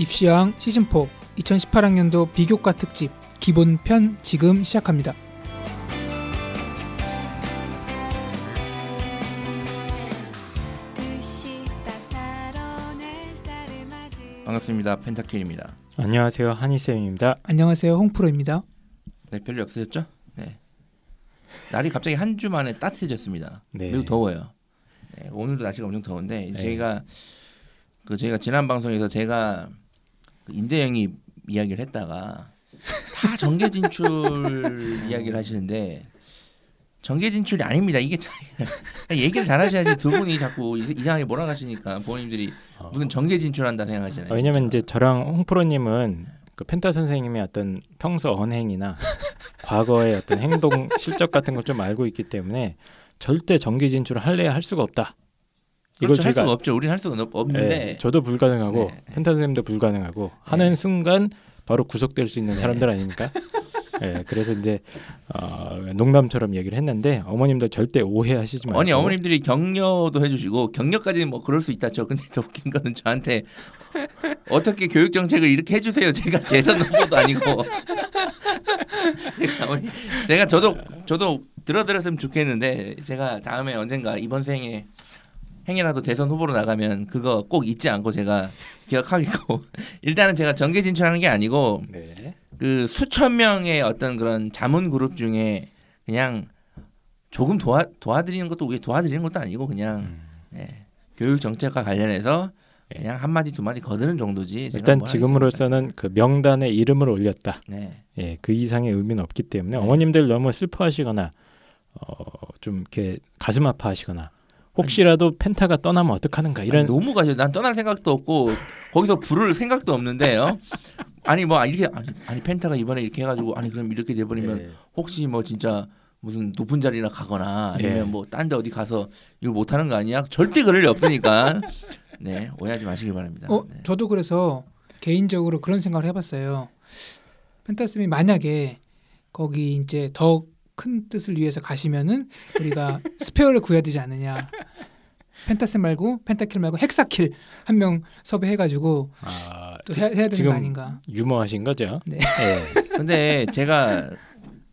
입시왕 시즌4 2018학년도 비교과 특집 기본편 지금 시작합니다. 반갑습니다. 펜타킬입니다. 안녕하세요 한희쌤입니다. 안녕하세요 홍프로입니다. 네, 별일 없으셨죠? 네. 날이 갑자기 한 주 만에 따뜻해졌습니다. 네. 매우 더워요. 네, 오늘도 날씨가 엄청 더운데 네. 저희가 그 저희가 지난 방송에서 제가 그 인재영이 이야기를 했다가 다 정계 진출 이야기를 하시는데 정계 진출이 아닙니다. 이게 참 얘기를 잘 하셔야지 두 분이 자꾸 이- 이상하게 몰아가시니까 부모님들이 어. 무슨 정계 진출한다 생각하시나요? 어, 왜냐면 이제 저랑 홍프로님은 그 펜타 선생님의 어떤 평소 언행이나 과거의 어떤 행동 실적 같은 걸 좀 알고 있기 때문에 절대 정기 진출을 할래야 할 수가 없다. 이걸 그렇죠. 할 제가 수가 없죠. 우리는 할 수가 없- 없는데 예, 저도 불가능하고 네. 펜타 선생님도 불가능하고 하는 네. 순간 바로 구속될 수 있는 네. 사람들 아닙니까? 예, 그래서 이제 어, 농담처럼 얘기를 했는데 어머님들 절대 오해하시지 말고 아니 어머님들이 격려도 해주시고 격려까지는 뭐 그럴 수 있다죠. 근데 더 웃긴 거는 저한테 어떻게 교육 정책을 이렇게 해주세요. 제가 대선 후보도 아니고 제가, 어머니- 제가 저도 저도 들어드렸으면 좋겠는데 제가 다음에 언젠가 이번 생에 행이라도 대선 후보로 나가면 그거 꼭 잊지 않고 제가 기억하겠고 일단은 제가 정계 진출하는 게 아니고 네. 그 수천 명의 어떤 그런 자문 그룹 중에 그냥 조금 도와 도와드리는 것도 우리 도와드리는 것도 아니고 그냥 음. 네, 교육 정책과 관련해서 예. 그냥 한 마디 두 마디 거드는 정도지. 일단 뭐 지금으로서는 그 명단에 이름을 올렸다. 네. 예, 그 이상의 의미는 없기 때문에 네. 어머님들 너무 슬퍼하시거나 어, 좀 이렇게 가슴 아파하시거나 혹시라도 펜타가 떠나면 어떡하는가 이런 아니, 너무 가죠. 난 떠날 생각도 없고 거기서 부를 생각도 없는데요. 아니 뭐 이렇게 아니, 아니 펜타가 이번에 이렇게 해가지고 아니 그럼 이렇게 돼버리면 예, 혹시 뭐 진짜 무슨 높은 자리나 가거나 아니면 예. 뭐딴 데 어디 가서 이거 못하는 거 아니야? 절대 그럴 리 없으니까 네 오해하지 마시기 바랍니다. 어, 네. 저도 그래서 개인적으로 그런 생각을 해봤어요. 펜타스미 만약에 거기 이제 더 큰 뜻을 위해서 가시면은 우리가 스페어를 구해야 되지 않느냐. 펜타스 말고 펜타킬 말고 헥사킬 한 명 섭외해가지고 아, 또 지- 해야, 해야 되는 지금 거 아닌가. 유머하신 거죠? 네. 예. 근데 제가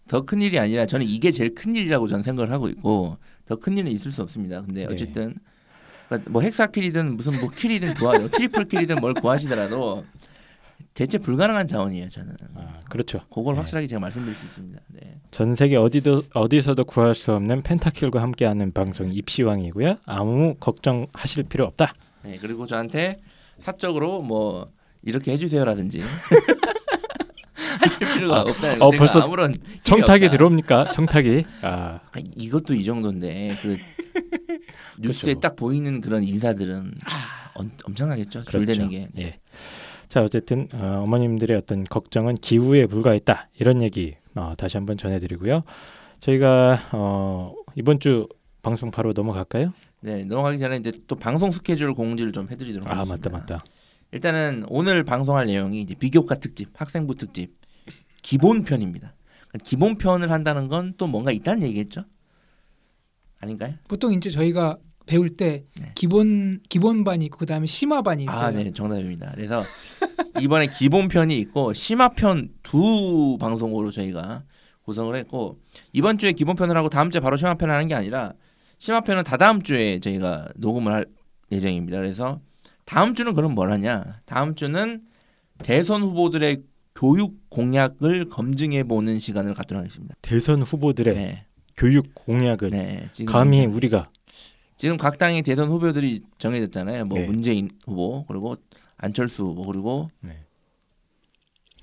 더 큰 일이 아니라 저는 이게 제일 큰 일이라고 저는 생각을 하고 있고 더 큰 일은 있을 수 없습니다. 근데 네. 어쨌든 그러니까 뭐 hexa kill이든 무슨 뭐 kill이든 구하요 triple kill이든 뭘 구하시더라도 대체 불가능한 자원이에요. 저는 아, 그렇죠. 그걸 네. 확실하게 제가 말씀드릴 수 있습니다. 네. 전 세계 어디도 어디서도 구할 수 없는 penta kill과 함께하는 방송 입시왕이고요. 아무 걱정하실 필요 없다. 네, 그리고 저한테 사적으로 뭐 이렇게 해주세요라든지 하실 필요가 없다는 어, 제가 벌써 아무런 청탁이 없다. 들어옵니까? 청탁이. 아, 아, 이것도 이 정도인데 그 뉴스에 그렇죠. 딱 보이는 그런 인사들은 엄, 엄청나겠죠. 줄 그렇죠. 되는 게. 네. 예. 자 어쨌든 어, 어머님들의 어떤 걱정은 기후에 불과했다 이런 얘기 어, 다시 한번 전해드리고요. 저희가 어, 이번 주 방송 바로 넘어갈까요? 네, 넘어가기 전에 이제 또 방송 스케줄 공지를 좀 해드리도록 아 하겠습니다. 맞다 맞다. 일단은 오늘 방송할 내용이 이제 비교과 특집, 학생부 특집 기본편입니다. 그러니까 기본편을 한다는 건 또 뭔가 있다는 얘기겠죠? 아닌가요? 보통 이제 저희가 배울 때 네. 기본 기본반이 있고 그다음에 심화반이 있어요. 아, 네, 정답입니다. 그래서 이번에 기본편이 있고 심화편 두 방송으로 저희가 구성을 했고 이번 주에 기본편을 하고 다음 주에 바로 심화편을 하는 게 아니라 심화편은 다다음 주에 저희가 녹음을 할 예정입니다. 그래서 다음 주는 그럼 뭘 하냐? 다음 주는 대선 후보들의 교육 공약을 검증해 보는 시간을 갖도록 하겠습니다. 대선 후보들의 네, 교육 공약을 네. 감히 우리가 지금 각 당의 대선 후보들이 정해졌잖아요. 뭐 네. 문재인 후보 그리고 안철수 후보 그리고 네.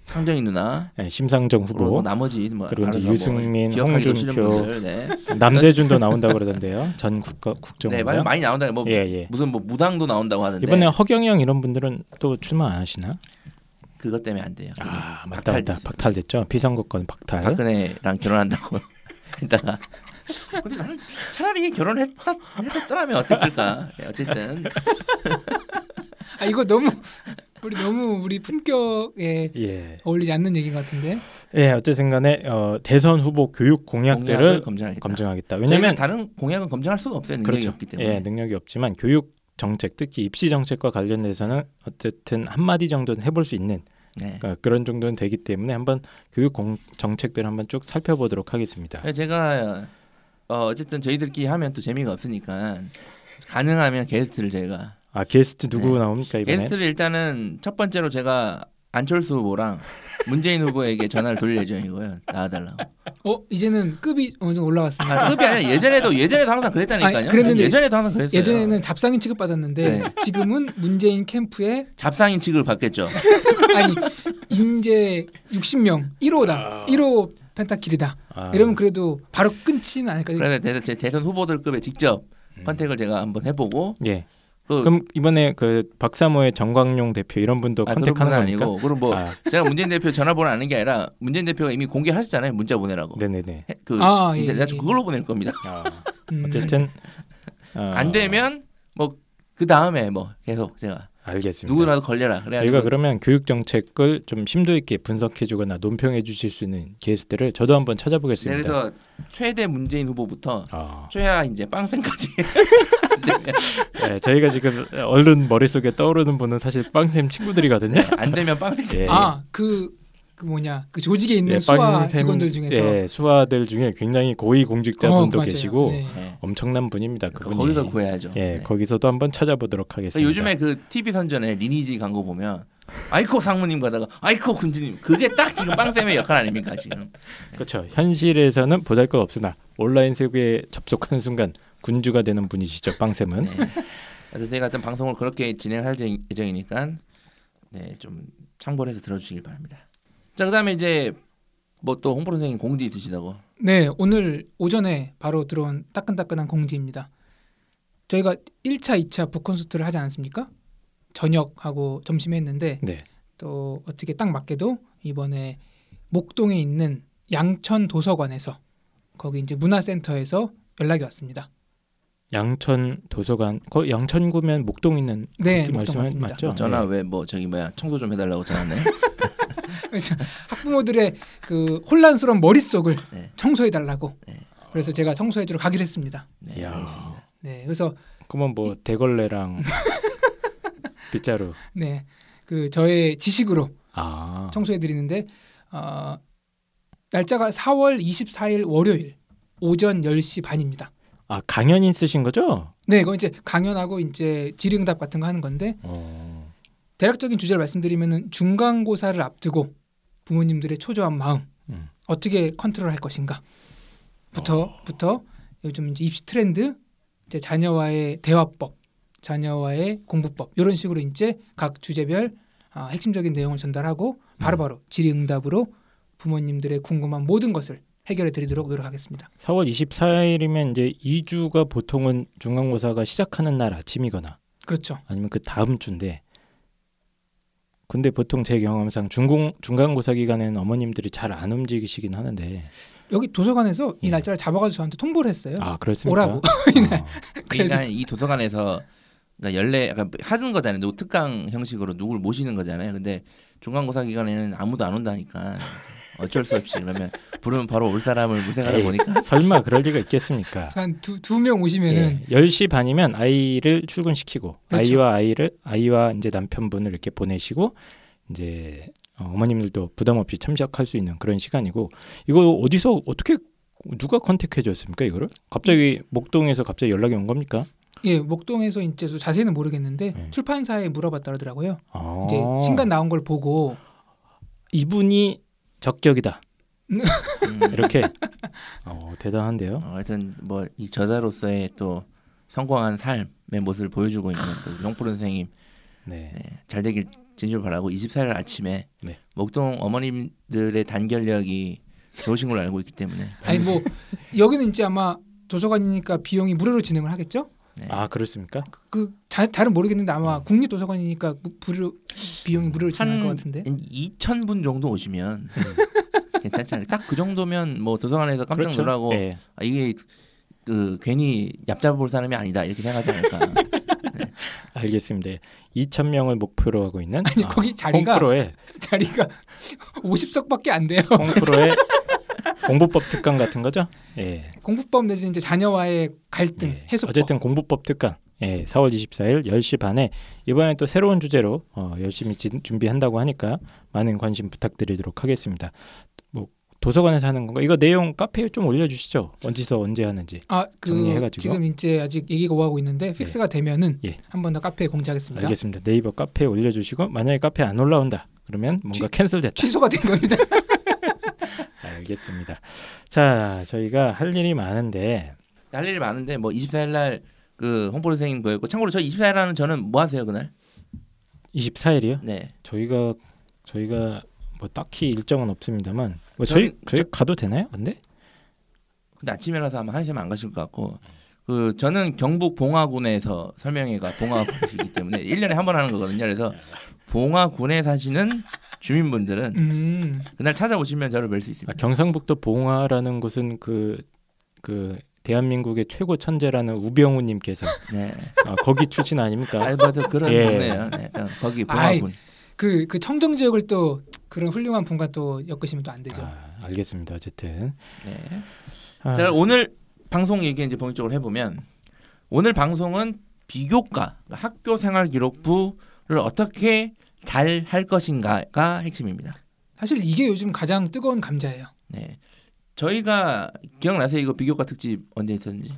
황정희 누나 네, 심상정 후보 나머지 뭐 그리고 이제 뭐 유승민, 기억하기 홍준표, 네. 남재준도 나온다 그러던데요. 전 국가 네, 국정원장. 많이, 많이 나온다. 뭐 예 예. 무슨 뭐 무당도 나온다고 하는데 이번에 허경영 이런 분들은 또 출마 안 하시나? 그것 때문에 안 돼요. 아 맞다 맞다. 박탈됐죠. 피선거권 박탈. 박근혜랑 결혼한다고 했다가 근데 나는 차라리 결혼했다 했더라면 어땠을까? 네, 어쨌든 아 이거 너무 우리 너무 우리 품격에 예. 어울리지 않는 얘기 같은데. 예, 어쨌든간에 어, 대선 후보 교육 공약들을 검증하겠다. 검증하겠다. 왜냐면 왜냐하면 다른 공약은 검증할 수가 없어요. 능력이 그렇죠. 없기 때문에. 예, 능력이 없지만 교육 정책, 특히 입시 정책과 관련돼서는 어쨌든 한 마디 정도는 해볼 수 있는 네. 그러니까 그런 정도는 되기 때문에 한번 교육 공, 정책들 한번 쭉 살펴보도록 하겠습니다. 제가 어, 어쨌든 저희들끼리 하면 또 재미가 없으니까 가능하면 게스트를 제가 아 게스트 누구 네. 나옵니까 이번에? 게스트를 일단은 첫 번째로 제가 안철수 후보랑 문재인 후보에게 전화를 돌릴 예정이고요. 나와달라고. 어 이제는 급이 어느 정도 올라갔습니다. 아, 급이 아니라 예전에도 예전에도 항상 그랬다니까요. 아니, 그랬는데 예전에도 항상 그랬어요. 예전에는 잡상인 취급 받았는데 네. 지금은 문재인 캠프에 잡상인 취급을 받겠죠. 아니 인재 60명 1호다 1호 펜타킬이다 아, 이러면 그래도 바로 끊지는 않을까요? 그래서 대선, 제 대선 후보들급에 직접 음. 컨택을 제가 한번 해보고 예. 그, 그럼 이번에 그 박사모의 정광용 대표 이런 분도 아, 컨택하는 건? 아니고 그럼 뭐 아, 제가 문재인 대표 전화번호 아는 게 아니라 문재인 대표가 이미 공개하셨잖아요 문자 보내라고. 네네네. 해- 그 아, 예, 인터넷 예. 그걸로 보낼 겁니다. 아, 음, 어쨌든 어, 안 되면 뭐 그 다음에 뭐 계속 제가 알겠습니다. 누구라도 걸려라. 저희가 그러면 교육 정책을 좀 심도 있게 분석해주거나 논평해 주실 수 있는 게스트를 저도 한번 찾아보겠습니다. 그래서 최대 문재인 후보부터 아, 최하 이제 빵생까지 네, 저희가 지금 얼른 머릿속에 떠오르는 분은 사실 빵쌤 친구들이거든요. 네, 안 되면 빵생까지. 예. 아그 그 뭐냐 그 조직에 있는 예, 수화 직원들 중에서 예, 수화들 중에 굉장히 고위 공직자분도 어. 계시고 네. 네. 엄청난 분입니다. 그분이. 거기서 구해야죠. 예, 네. 거기서도 한번 찾아보도록 하겠습니다. 요즘에 그 TV 선전에 리니지 광고 보면 아이코 상무님 가다가 아이코 군주님 그게 딱 지금 빵쌤의 역할 아닙니까 지금? 그렇죠. 현실에서는 보잘것 없으나 온라인 세계에 접속하는 순간 군주가 되는 분이시죠, 빵쌤은. 네. 그래서 제가 어떤 방송을 그렇게 진행할 제- 예정이니까 네, 좀 참고해서 들어주시길 바랍니다. 자 그다음에 이제 뭐 또 홍보 선생님 공지 있으시다고. 네 오늘 오전에 바로 들어온 따끈따끈한 공지입니다. 저희가 1차, 2차 북콘서트를 하지 않았습니까? 저녁하고 점심 했는데 네. 또 어떻게 딱 맞게도 이번에 목동에 있는 양천 도서관에서 거기 이제 문화센터에서 연락이 왔습니다. 양천 도서관, 거 양천구면 목동 있는 네, 목동 말씀 맞습니다. 맞죠? 전화 네. 왜뭐 저기 뭐야 청소 좀 해달라고 전화네. 그래서 학부모들의 그 혼란스러운 머릿속을 네. 청소해 달라고. 네. 그래서 제가 청소해 주러 가기로 했습니다. 네. 네. 그래서 그러면 뭐 대걸레랑 빗자루. 네. 그 저의 지식으로 아. 청소해 드리는데 어, 날짜가 4월 24일 월요일 오전 10시 반입니다. 아 강연인 쓰신 거죠? 네, 그건 이제 강연하고 이제 질의응답 같은 거 하는 건데 어. 대략적인 주제를 말씀드리면은 중간고사를 앞두고 부모님들의 초조한 마음 음. 어떻게 컨트롤할 것인가부터 부터 요즘 이제 입시 트렌드, 이제 자녀와의 대화법, 자녀와의 공부법 이런 식으로 이제 각 주제별 아, 핵심적인 내용을 전달하고 바로바로 질의응답으로 부모님들의 궁금한 모든 것을 해결해 드리도록 노력하겠습니다. 4월 24일이면 이제 2주가 보통은 중간고사가 시작하는 날 아침이거나 그렇죠. 아니면 그 다음 주인데 근데 보통 제 경험상 중공 중간고사 기간에는 어머님들이 잘 안 움직이시긴 하는데 여기 도서관에서 이 예. 날짜를 잡아가지고 저한테 통보를 했어요. 아 그렇습니까? 오라고. 아, 그래서- 그러니까 이 도서관에서 그러니까 연례 약간 하는 거잖아요. 노 특강 형식으로 누굴 모시는 거잖아요. 근데 중간고사 기간에는 아무도 안 온다니까 어쩔 수 없이 그러면 부르면 바로 올 사람을 물색하다 에이. 보니까 설마 그럴 리가 있겠습니까? 한두 두명 오시면은 예, 10시 반이면 아이를 출근시키고 그렇죠. 아이와 아이를 아이와 이제 남편분을 이렇게 보내시고 이제 어, 어머님들도 부담 없이 참석할 수 있는 그런 시간이고 이거 어디서 어떻게 누가 컨택해 줬습니까 이거를? 갑자기 목동에서 갑자기 연락이 온 겁니까? 예 목동에서 이제 저 자세히는 모르겠는데 네. 출판사에 물어봤다더라고요. 아, 이제 신간 나온 걸 보고 이분이 적격이다 음, 이렇게 어, 대단한데요. 어, 하여튼 뭐 이 저자로서의 또 성공한 삶의 모습을 보여주고 있는 또 용프로 선생님 네. 네, 잘 되길 진심으로 바라고 24일 아침에 네. 목동 어머님들의 단결력이 좋으신 걸로 알고 있기 때문에 아니 뭐 여기는 이제 아마 도서관이니까 비용이 무료로 진행을 하겠죠? 네. 아 그렇습니까? 그 자, 잘은 모르겠는데 아마 음. 국립도서관이니까 무- 무료 비용이 무료로 진행할 것 같은데. 2,000분 정도 오시면 괜찮지 않을까? 딱 그 정도면 뭐 도서관에서 깜짝 그렇죠. 놀라고 예. 아, 이게 그 괜히 얍잡아볼 사람이 아니다 이렇게 생각하지 않을까? 알겠습니다. 2천 명을 목표로 하고 있는 아니, 거기 자리가- 홍프로의 자리가 50석밖에 안 돼요. 홍프로의 공부법 특강 같은 거죠? 예. 공부법 내지 이제 자녀와의 갈등 예. 해소법. 어쨌든 공부법 특강 예, 4월 24일 10시 반에 이번에 또 새로운 주제로 어, 열심히 진, 준비한다고 하니까 많은 관심 부탁드리도록 하겠습니다. 뭐 도서관에서 하는 건가? 이거 내용 카페에 좀 올려주시죠. 언제서 언제 하는지. 아, 그 정리해가지고. 지금 이제 아직 얘기가 오가고 있는데 픽스가 되면은 예. 한번 더 카페에 공지하겠습니다. 알겠습니다. 네이버 카페에 올려주시고 만약에 카페 안 올라온다 그러면 뭔가 캔슬됐다. 취소가 된 겁니다. 알겠습니다. 자, 저희가 할 일이 많은데 할 일이 많은데 뭐 24일 날그 홍보를 생긴 거였고 참고로 저 24일 날은 저는 뭐 하세요 그날? 24일이요? 네. 저희가 저희가 뭐 딱히 일정은 없습니다만 뭐 저희 저희 가도 되나요? 근데 근데 아침이라서 아마 한샘 안 가실 것 같고 그 저는 경북 봉화군에서 설명회가 봉화군이기 때문에 1년에 한 번 하는 거거든요. 그래서 봉화군에 사시는 주민분들은 음. 그날 찾아오시면 저를 뵐수 아, 있습니다. 경상북도 봉화라는 곳은 그그 대한민국의 최고 천재라는 우병우님께서 네. 아, 거기 출신 아닙니까? 아니 맞아 그런 예. 동네예요. 네, 약간 거기 봉화군. 그, 그 청정 지역을 또 그런 훌륭한 분과 또 엮으시면 또 안 되죠. 아, 알겠습니다. 어쨌든 네. 아, 자 오늘 방송 얘기 이제 본격적으로 해보면 오늘 방송은 비교과 그러니까 학교 생활 기록부를 어떻게 잘 할 것인가가 핵심입니다. 사실 이게 요즘 가장 뜨거운 감자예요. 네. 저희가 기억나세요? 이거 비교과 특집 언제 있었는지?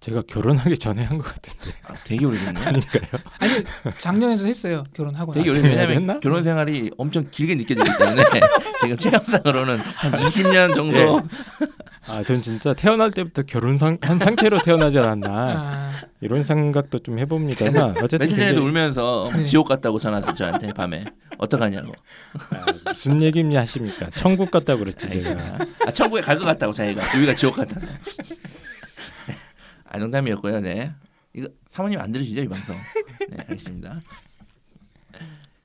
제가 결혼하기 전에 한 것 같은데 아, 되게 오래됐네요. 아닐까요? 아니 작년에도 했어요. 결혼하고 되게 나서. 오래? 왜냐면 결혼 생활이 엄청 길게 느껴지기 때문에 지금 체감상으로는 한 20년 정도 예. 아, 전 진짜 태어날 때부터 결혼한 상태로 태어나지 않았나 아, 이런 생각도 좀 해봅니다만 어쨌든 며칠 전에도 울면서 네. 지옥 갔다고 전화했죠 저한테 밤에 어떡하냐고 아, 무슨 얘기냐 하십니까? 천국 갔다고 그랬지 제가. 아, 천국에 갈 것 같다고 자기가 여기가 지옥 같다 아 농담이었고요 네 이거 사모님 안 들으시죠 이 방송 네 알겠습니다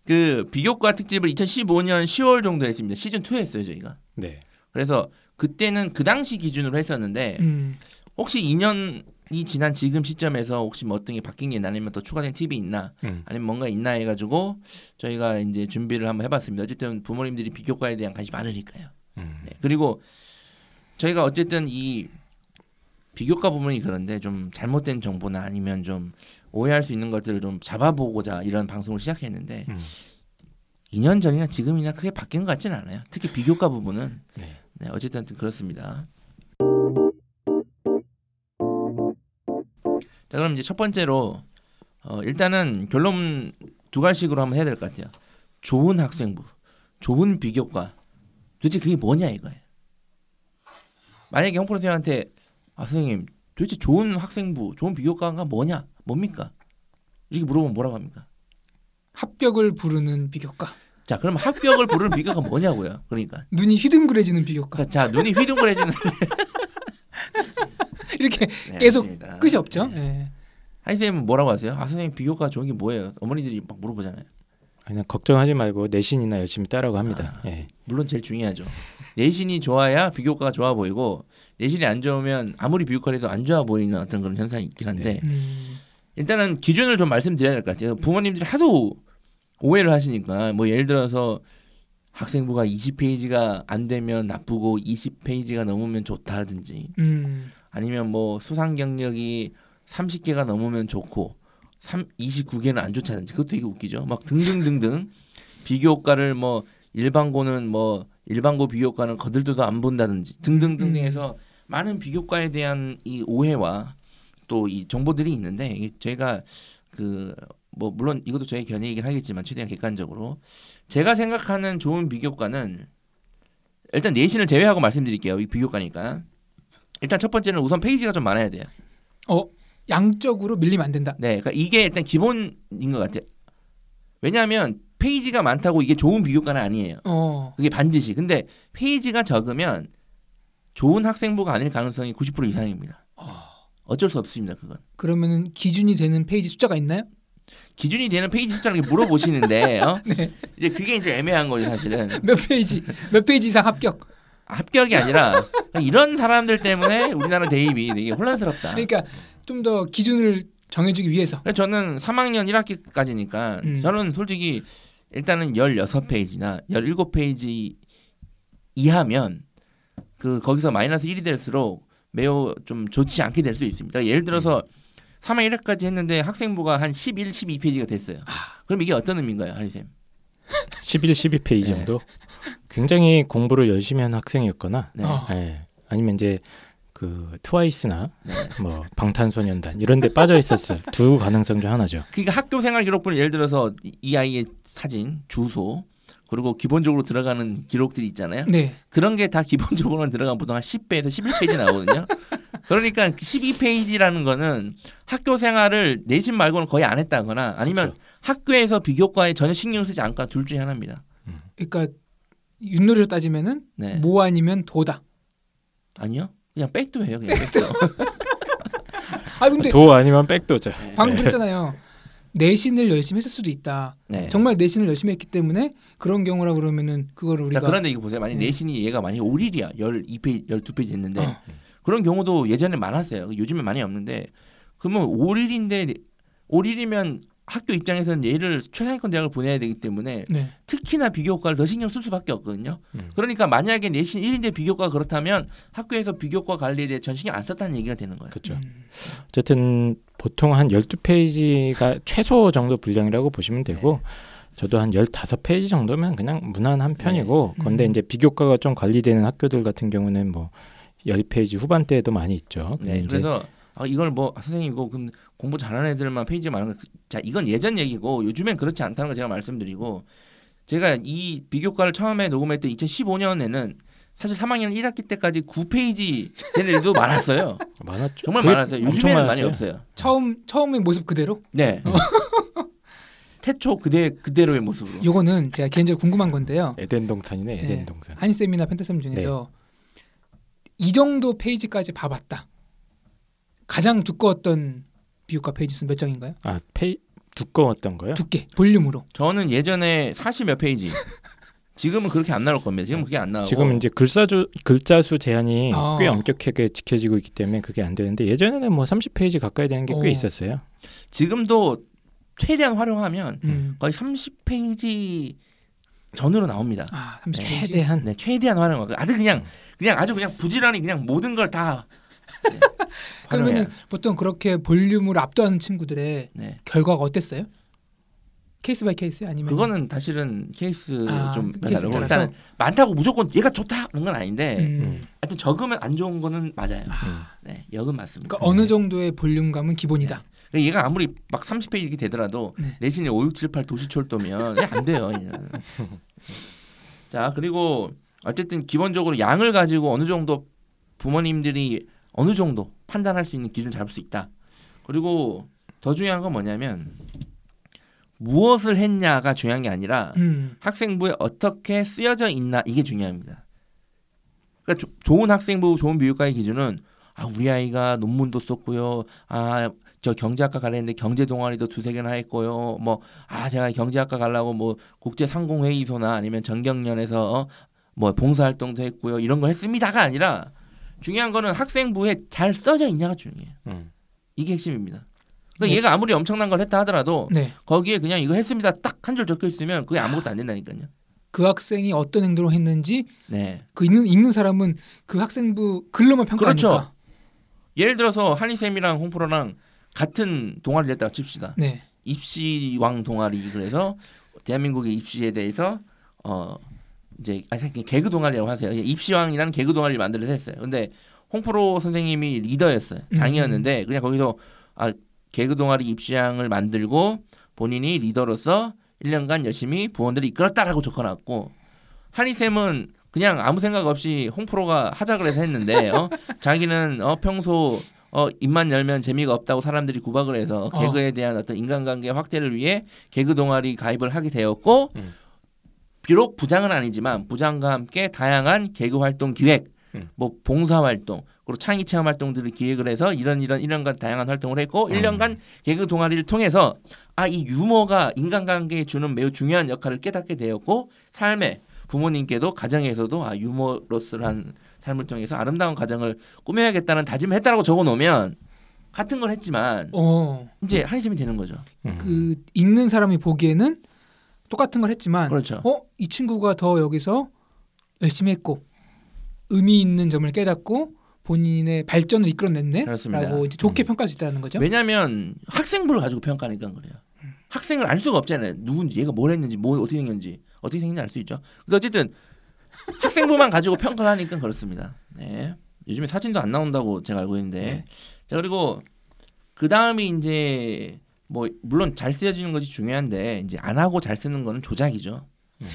그 비교과 특집을 2015년 10월 정도 했습니다 시즌 2 했어요 저희가 네. 그래서 그때는 그 당시 기준으로 했었는데 음, 혹시 2년이 지난 지금 시점에서 혹시 뭐 어떤 게 바뀐 게 있나 아니면 또 추가된 팁이 있나 음. 아니면 뭔가 있나 해가지고 저희가 이제 준비를 한번 해봤습니다. 어쨌든 부모님들이 비교과에 대한 관심이 많으니까요. 음. 네. 그리고 저희가 어쨌든 이 비교과 부분이 그런데 좀 잘못된 정보나 아니면 좀 오해할 수 있는 것들을 좀 잡아보고자 이런 방송을 시작했는데 음. 2년 전이나 지금이나 크게 바뀐 것 같지는 않아요. 특히 비교과 부분은 네. 네, 어쨌든 그렇습니다. 자 그럼 이제 첫 번째로 어, 일단은 결론 두 갈식으로 한번 해야 될 것 같아요. 좋은 학생부, 좋은 비교과. 도대체 그게 뭐냐 이거예요. 만약에 홍 프로 선생님한테 아 선생님 도대체 좋은 학생부, 좋은 비교과가 뭐냐, 뭡니까? 이렇게 물어보면 뭐라고 합니까? 합격을 부르는 비교과. 자 그럼 합격을 부르는 비교가 뭐냐고요. 그러니까 눈이 휘둥그레지는 비교과. 자 눈이 휘둥그레지는 이렇게 네, 계속 알겠습니다. 끝이 없죠. 네. 예. 하이 쌤은 뭐라고 하세요? 아 선생님 비교과 좋은 게 뭐예요? 어머니들이 막 물어보잖아요. 그냥 걱정하지 말고 내신이나 열심히 따라고 합니다. 아. 예. 물론 제일 중요하죠. 내신이 좋아야 비교과가 좋아 보이고 내신이 안 좋으면 아무리 비교과를 해도 안 좋아 보이는 어떤 그런 현상이 있긴 한데 네. 음, 일단은 기준을 좀 말씀드려야 될 것 같아요. 부모님들이 하도 오해를 하시니까 뭐 예를 들어서 학생부가 20페이지가 안 되면 나쁘고 20페이지가 넘으면 좋다든지 음, 아니면 뭐 수상 경력이 30개가 넘으면 좋고 3, 29개는 안 좋다든지 그것도 되게 웃기죠. 막 등등등등 비교과를 뭐 일반고는 뭐 일반고 비교과는 거들떠도 안 본다든지 등등등 음. 해서 많은 비교과에 대한 이 오해와 또 이 정보들이 있는데 저희가 그 뭐 물론 이것도 저희 견해이긴 하겠지만 최대한 객관적으로 제가 생각하는 좋은 비교과는 일단 내신을 제외하고 말씀드릴게요. 이 비교과니까 일단 첫 번째는 우선 페이지가 좀 많아야 돼요. 어 양적으로 밀리면 안 된다. 네, 그러니까 이게 일단 기본인 것 같아요. 왜냐하면 페이지가 많다고 이게 좋은 비교과는 아니에요. 어, 그게 반드시. 근데 페이지가 적으면 좋은 학생부가 아닐 가능성이 90% 이상입니다. 어 쩔 수 없습니다. 그건 그러면은 기준이 되는 페이지 숫자가 있나요? 기준이 되는 페이지 숫자를 물어보시는데 어? 네. 이제 그게 이제 애매한 거죠 사실은 몇 페이지, 몇 페이지 이상 합격. 합격이 아니라 이런 사람들 때문에 우리나라 대입이 되게 혼란스럽다. 그러니까 좀 더 기준을 정해주기 위해서. 저는 3학년 1학기까지니까 음. 저는 솔직히 일단은 16페이지나 17페이지 이하면 그 거기서 마이너스 1이 될수록 매우 좀 좋지 않게 될 수 있습니다. 그러니까 예를 들어서 3학 1회까지 했는데 학생부가 한 11, 12페이지가 됐어요. 그럼 이게 어떤 의미인가요, 한희쌤? 11, 12페이지 네. 정도. 굉장히 공부를 열심히 하는 학생이었거나 네. 어. 예. 아니면 이제 그 트와이스나 네. 뭐 방탄소년단 이런 데 빠져 있었을 두 가능성 중 하나죠. 그러니까 학교 생활 기록부는 예를 들어서 이- 이 아이의 사진, 주소, 그리고 기본적으로 들어가는 기록들이 있잖아요. 네. 그런 게 다 기본적으로는 들어가면 보통 한 10배에서 11페이지 나오거든요. 그러니까 12페이지라는 거는 학교 생활을 내신 말고는 거의 안 했다거나 아니면 그렇죠. 학교에서 비교과에 전혀 신경을 쓰지 않거나 둘 중에 하나입니다. 그러니까 윷놀이로 따지면은 네. 모 아니면 도다. 아니요. 그냥 백도예요. 그냥 백도. 아 근데 도 아니면 백도죠. 방금 그랬잖아요. 내신을 열심히 했을 수도 있다. 네. 정말 내신을 열심히 했기 때문에 그런 경우라 그러면은 그거를 자 우리가 그런데 이거 보세요. 만약 네. 내신이 얘가 만약 5일이야. 12페이지, 12페이지 했는데 어. 그런 경우도 예전에 많았어요. 요즘에 많이 없는데 그러면 5일인데 5일이면 학교 입장에서는 얘를 최상위권 대학을 보내야 되기 때문에 네. 특히나 비교과를 더 신경 쓸 수밖에 없거든요. 음. 그러니까 만약에 내신 1인데 비교과 그렇다면 학교에서 비교과 관리에 대해 전 신경 안 썼다는 얘기가 되는 거예요. 그렇죠. 음. 어쨌든 보통 한 12페이지가 최소 정도 분량이라고 보시면 되고 네. 저도 한 15페이지 정도면 그냥 무난한 편이고 네. 그런데 음. 이제 비교과가 좀 관리되는 학교들 같은 경우는 뭐 10페이지 후반대에도 많이 있죠. 근데 네. 이제 그래서 아, 이걸 뭐 아, 선생님 이거 그럼 공부 잘하는 애들만 페이지 많은 거. 자 이건 예전 얘기고 요즘엔 그렇지 않다는 걸 제가 말씀드리고 제가 이 비교과를 처음에 녹음했던 2015년에는 사실 3학년 1학기 때까지 9페이지 된 애들도 많았어요. 많았죠. 정말 많았어요. 요즘에는 많이 많았어요. 없어요. 처음 처음의 모습 그대로. 네. 태초 그대 그대로의 모습으로. 요거는 제가 개인적으로 궁금한 건데요. 에덴 동산이네. 에덴 네. 동산. 한쌤이나 펜타쌤 중에서 네. 이 정도 페이지까지 봐봤다. 가장 두꺼웠던 비교과 페이지 수몇 장인가요? 아 페이 두꺼웠던 거요? 두께 볼륨으로. 저는 예전에 40몇 페이지. 지금은 그렇게 안 나올 겁니다. 지금 그게 안 나오고. 지금 이제 글자주 글자 수 제한이 아. 꽤 엄격하게 지켜지고 있기 때문에 그게 안 되는데 예전에는 뭐 30페이지 가까이 되는 게꽤 오. 있었어요. 지금도 최대한 활용하면 음. 거의 30페이지 전으로 나옵니다. 아, 30페이지. 최대한 네, 최대한 활용하고 아주 그냥 그냥 아주 그냥 부지런히 그냥 모든 걸 다 네, 그러면은 활용해요. 보통 그렇게 볼륨을 압도하는 친구들의 네. 결과가 어땠어요? case by case 아니면 그거는 사실은 케이스 아, 좀그 따라서? 일단은 많다고 무조건 얘가 좋다 그런 건 아닌데 음. 하여튼 적으면 안 좋은 거는 맞아요. 음. 네, 역은 맞습니다. 그러니까 어느 정도의 볼륨감은 기본이다. 그러니까 얘가 아무리 막 30페이지 이렇게 되더라도 네. 내신이 5, 6, 7, 8 도시철도면 안 돼요. 자 그리고 어쨌든 기본적으로 양을 가지고 어느 정도 부모님들이 어느 정도 판단할 수 있는 기준을 잡을 수 있다. 그리고 더 중요한 건 뭐냐면 무엇을 했냐가 중요한 게 아니라 음. 학생부에 어떻게 쓰여져 있나 이게 중요합니다. 그러니까 조- 좋은 학생부, 좋은 비교과의 기준은 아 우리 아이가 논문도 썼고요. 아 저 경제학과 가려는데 경제 동아리도 두세 개나 했고요. 뭐 아 제가 경제학과 가려고 뭐 국제 상공회의소나 아니면 전경련에서 어, 뭐 봉사활동도 했고요. 이런 걸 했습니다가 아니라 중요한 거는 학생부에 잘 써져 있냐가 중요해요. 음. 이게 핵심입니다. 그러니까 네. 얘가 아무리 엄청난 걸 했다 하더라도 네. 거기에 그냥 이거 했습니다 딱 한 줄 적혀 있으면 그게 아무것도 안 된다니까요. 그 학생이 어떤 행동을 했는지 네. 그 읽는, 읽는 사람은 그 학생부 글로만 평가하니까. 그렇죠. 예를 들어서 한희 쌤이랑 홍프로랑 같은 동아리를 했다고 칩시다. 네. 입시왕 동아리 그래서 대한민국의 입시에 대해서 어 이제 아 개그 동아리라고 하세요. 입시왕이라는 개그 동아리를 만들어서 했어요. 근데 홍프로 선생님이 리더였어요. 장이었는데 그냥 거기서 아 개그 동아리 입시왕을 만들고 본인이 리더로서 1년간 열심히 부원들을 이끌었다라고 적어놨고 한희 쌤은 그냥 아무 생각 없이 홍프로가 하자 그래서 했는데 어 자기는 어 평소 어 입만 열면 재미가 없다고 사람들이 구박을 해서 어. 개그에 대한 어떤 인간관계 확대를 위해 개그 동아리 가입을 하게 되었고 음. 비록 부장은 아니지만 부장과 함께 다양한 개그 활동 기획 음. 뭐 봉사 활동 그리고 창의 체험 활동들을 기획을 해서 이런 이런 1년간 다양한 활동을 했고 음. 1년간 개그 동아리를 통해서 아 이 유머가 인간관계에 주는 매우 중요한 역할을 깨닫게 되었고 삶에 부모님께도 가정에서도 아 유머러스한 삶을 통해서 아름다운 가정을 꾸며야겠다는 다짐을 했다라고 적어 놓으면 같은 걸 했지만 어. 이제 한심이 되는 거죠. 음. 그 읽는 사람이 보기에는 똑같은 걸 했지만 그렇죠. 어, 이 친구가 더 여기서 열심히 했고 의미 있는 점을 깨닫고 본인의 발전을 이끌어냈네라고. 이제 좋게 음. 평가할 수 있다는 거죠. 왜냐하면 학생부를 가지고 평가하니까 그래요. 학생을 알 수가 없잖아요. 누군지 얘가 뭘 했는지 뭐 어떻게 생겼는지 어떻게 생긴지 알 수 있죠. 근데 어쨌든 학생부만 가지고 평가를 하니까 그렇습니다. 네. 요즘에 사진도 안 나온다고 제가 알고 있는데 네. 자 그리고 그 다음이 이제 뭐 물론 잘 쓰여지는 것이 중요한데 이제 안 하고 잘 쓰는 거는 조작이죠. 음.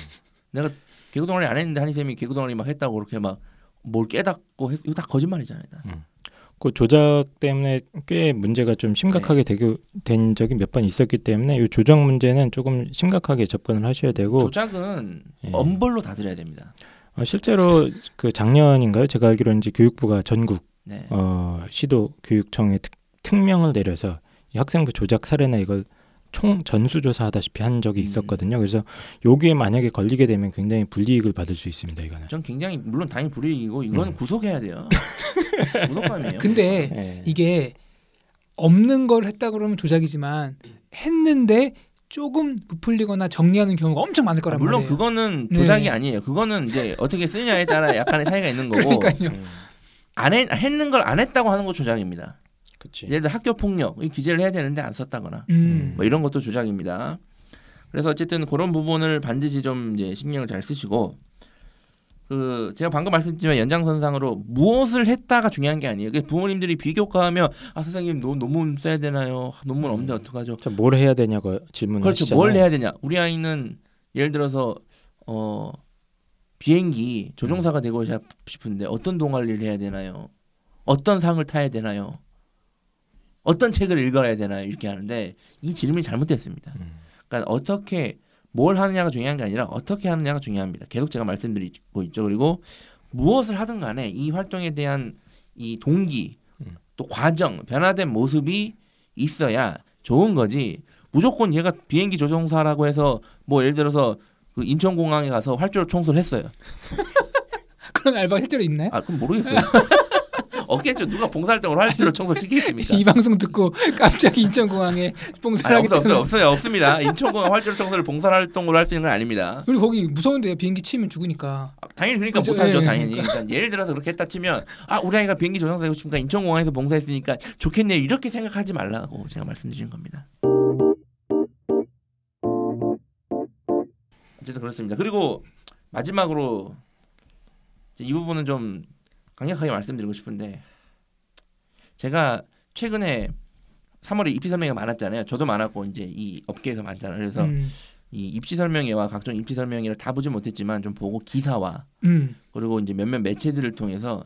내가 개구 동아리 안 했는데 한희 쌤이 개구 동아리 막 했다고 그렇게 막 뭘 깨닫고 했, 이거 다 거짓말이잖아요. 다. 그 조작 때문에 꽤 문제가 좀 심각하게 되고 된 적이 몇 번 있었기 때문에 이 조작 문제는 조금 심각하게 접근을 하셔야 되고 조작은 예. 엄벌로 다스려야 됩니다. 어, 실제로 그 작년인가요? 제가 알기로는 이제 교육부가 전국 네. 어, 시도 교육청에 특, 특명을 내려서 이 학생부 조작 사례나 이걸 총 전수조사하다시피 한 적이 음. 있었거든요. 그래서 여기에 만약에 걸리게 되면 굉장히 불이익을 받을 수 있습니다. 이거는. 전 굉장히 물론 당연히 불이익이고 이건 음. 구속해야 돼요. 구속감이에요. 근데 예. 이게 없는 걸 했다 그러면 조작이지만 했는데 조금 부풀리거나 정리하는 경우가 엄청 많을 아, 거란 물론 말이에요. 그거는 조작이 네. 아니에요. 그거는 이제 어떻게 쓰냐에 따라 약간의 차이가 있는 거고 그러니까요. 음, 안 했, 했는 걸 안 했다고 하는 거 조작입니다. 그치. 예를 들어 학교 폭력 이 기재를 해야 되는데 안 썼다거나 음. 뭐 이런 것도 조작입니다. 그래서 어쨌든 그런 부분을 반드시 좀 이제 신경을 잘 쓰시고 그 제가 방금 말씀드렸지만 연장선상으로 무엇을 했다가 중요한 게 아니에요. 그 부모님들이 비교과하면 아 선생님 노, 논문 써야 되나요? 논문 없는데 음. 어떡하죠? 자, 뭘 해야 되냐고 질문을 그렇죠. 하시잖아요. 뭘 해야 되냐? 우리 아이는 예를 들어서 어 비행기 조종사가 되고 싶은데 어떤 동아리를 해야 되나요? 어떤 상을 타야 되나요? 어떤 책을 읽어야 되나요? 이렇게 하는데 이 질문이 잘못됐습니다. 음. 그러니까 어떻게 뭘 하느냐가 중요한 게 아니라 어떻게 하느냐가 중요합니다. 계속 제가 말씀드리고 있죠. 그리고 무엇을 하든 간에 이 활동에 대한 이 동기 음. 또 과정 변화된 모습이 있어야 좋은 거지. 무조건 얘가 비행기 조종사라고 해서 뭐 예를 들어서 그 인천공항에 가서 활주로 청소를 했어요. 그런 알바가 실제로 있나요? 아 그럼 모르겠어요. 없겠죠. 누가 봉사활동으로 활주로 청소를 시키겠습니까? 이 방송 듣고 갑자기 인천공항에 아니, 봉사를 하기 없어 없어요 없습니다. 인천공항 활주로 청소를 봉사활동으로 할 수 있는 건 아닙니다. 그리고 거기 무서운데요. 비행기 치면 죽으니까. 아, 당연히 그러니까 그죠? 못하죠 예, 당연히 그러니까 예를 들어서 그렇게 했다 치면 아 우리 아이가 비행기 조종사 되고 싶으니까 인천공항에서 봉사했으니까 좋겠네 이렇게 생각하지 말라고 제가 말씀드리는 겁니다 어쨌든 그렇습니다 그리고 마지막으로 이 부분은 좀 강력하게 말씀드리고 싶은데 제가 최근에 3월에 입시 설명회가 많았잖아요 저도 많았고 이제 이 업계에서 많잖아요 그래서 음. 이 입시 설명회와 각종 입시 설명회를 다 보지 못했지만 좀 보고 기사와 음. 그리고 이제 몇몇 매체들을 통해서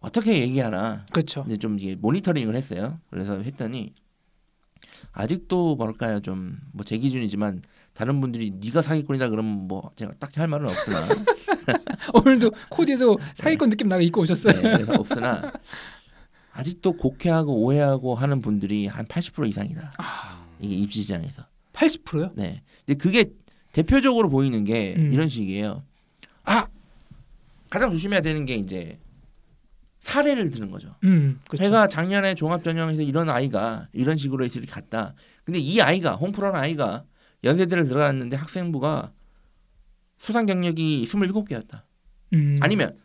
어떻게 얘기하나 그렇죠. 이제 좀 이게 모니터링을 했어요. 그래서 했더니 아직도 뭐랄까요 좀 뭐 제 기준이지만 다른 분들이 네가 사기꾼이다 그러면 뭐 제가 딱히 할 말은 없으나 오늘도 코디에서 사기꾼 느낌 나게 입고 오셨어요. 네, 그래서 없으나 아직도 곡해하고 오해하고 하는 분들이 한 80% 이상이다. 아, 이게 입시 시장에서. 80%요? 네. 근데 그게 대표적으로 보이는 게 음. 이런 식이에요. 아 가장 조심해야 되는 게 이제 사례를 드는 거죠. 음. 그렇죠. 제가 작년에 종합전형에서 이런 아이가 이런 식으로 이렇게 갔다. 근데 이 아이가 홍프라는 아이가 연세대를 들어갔는데 학생부가 수상 경력이 27개였다. 음. 아니면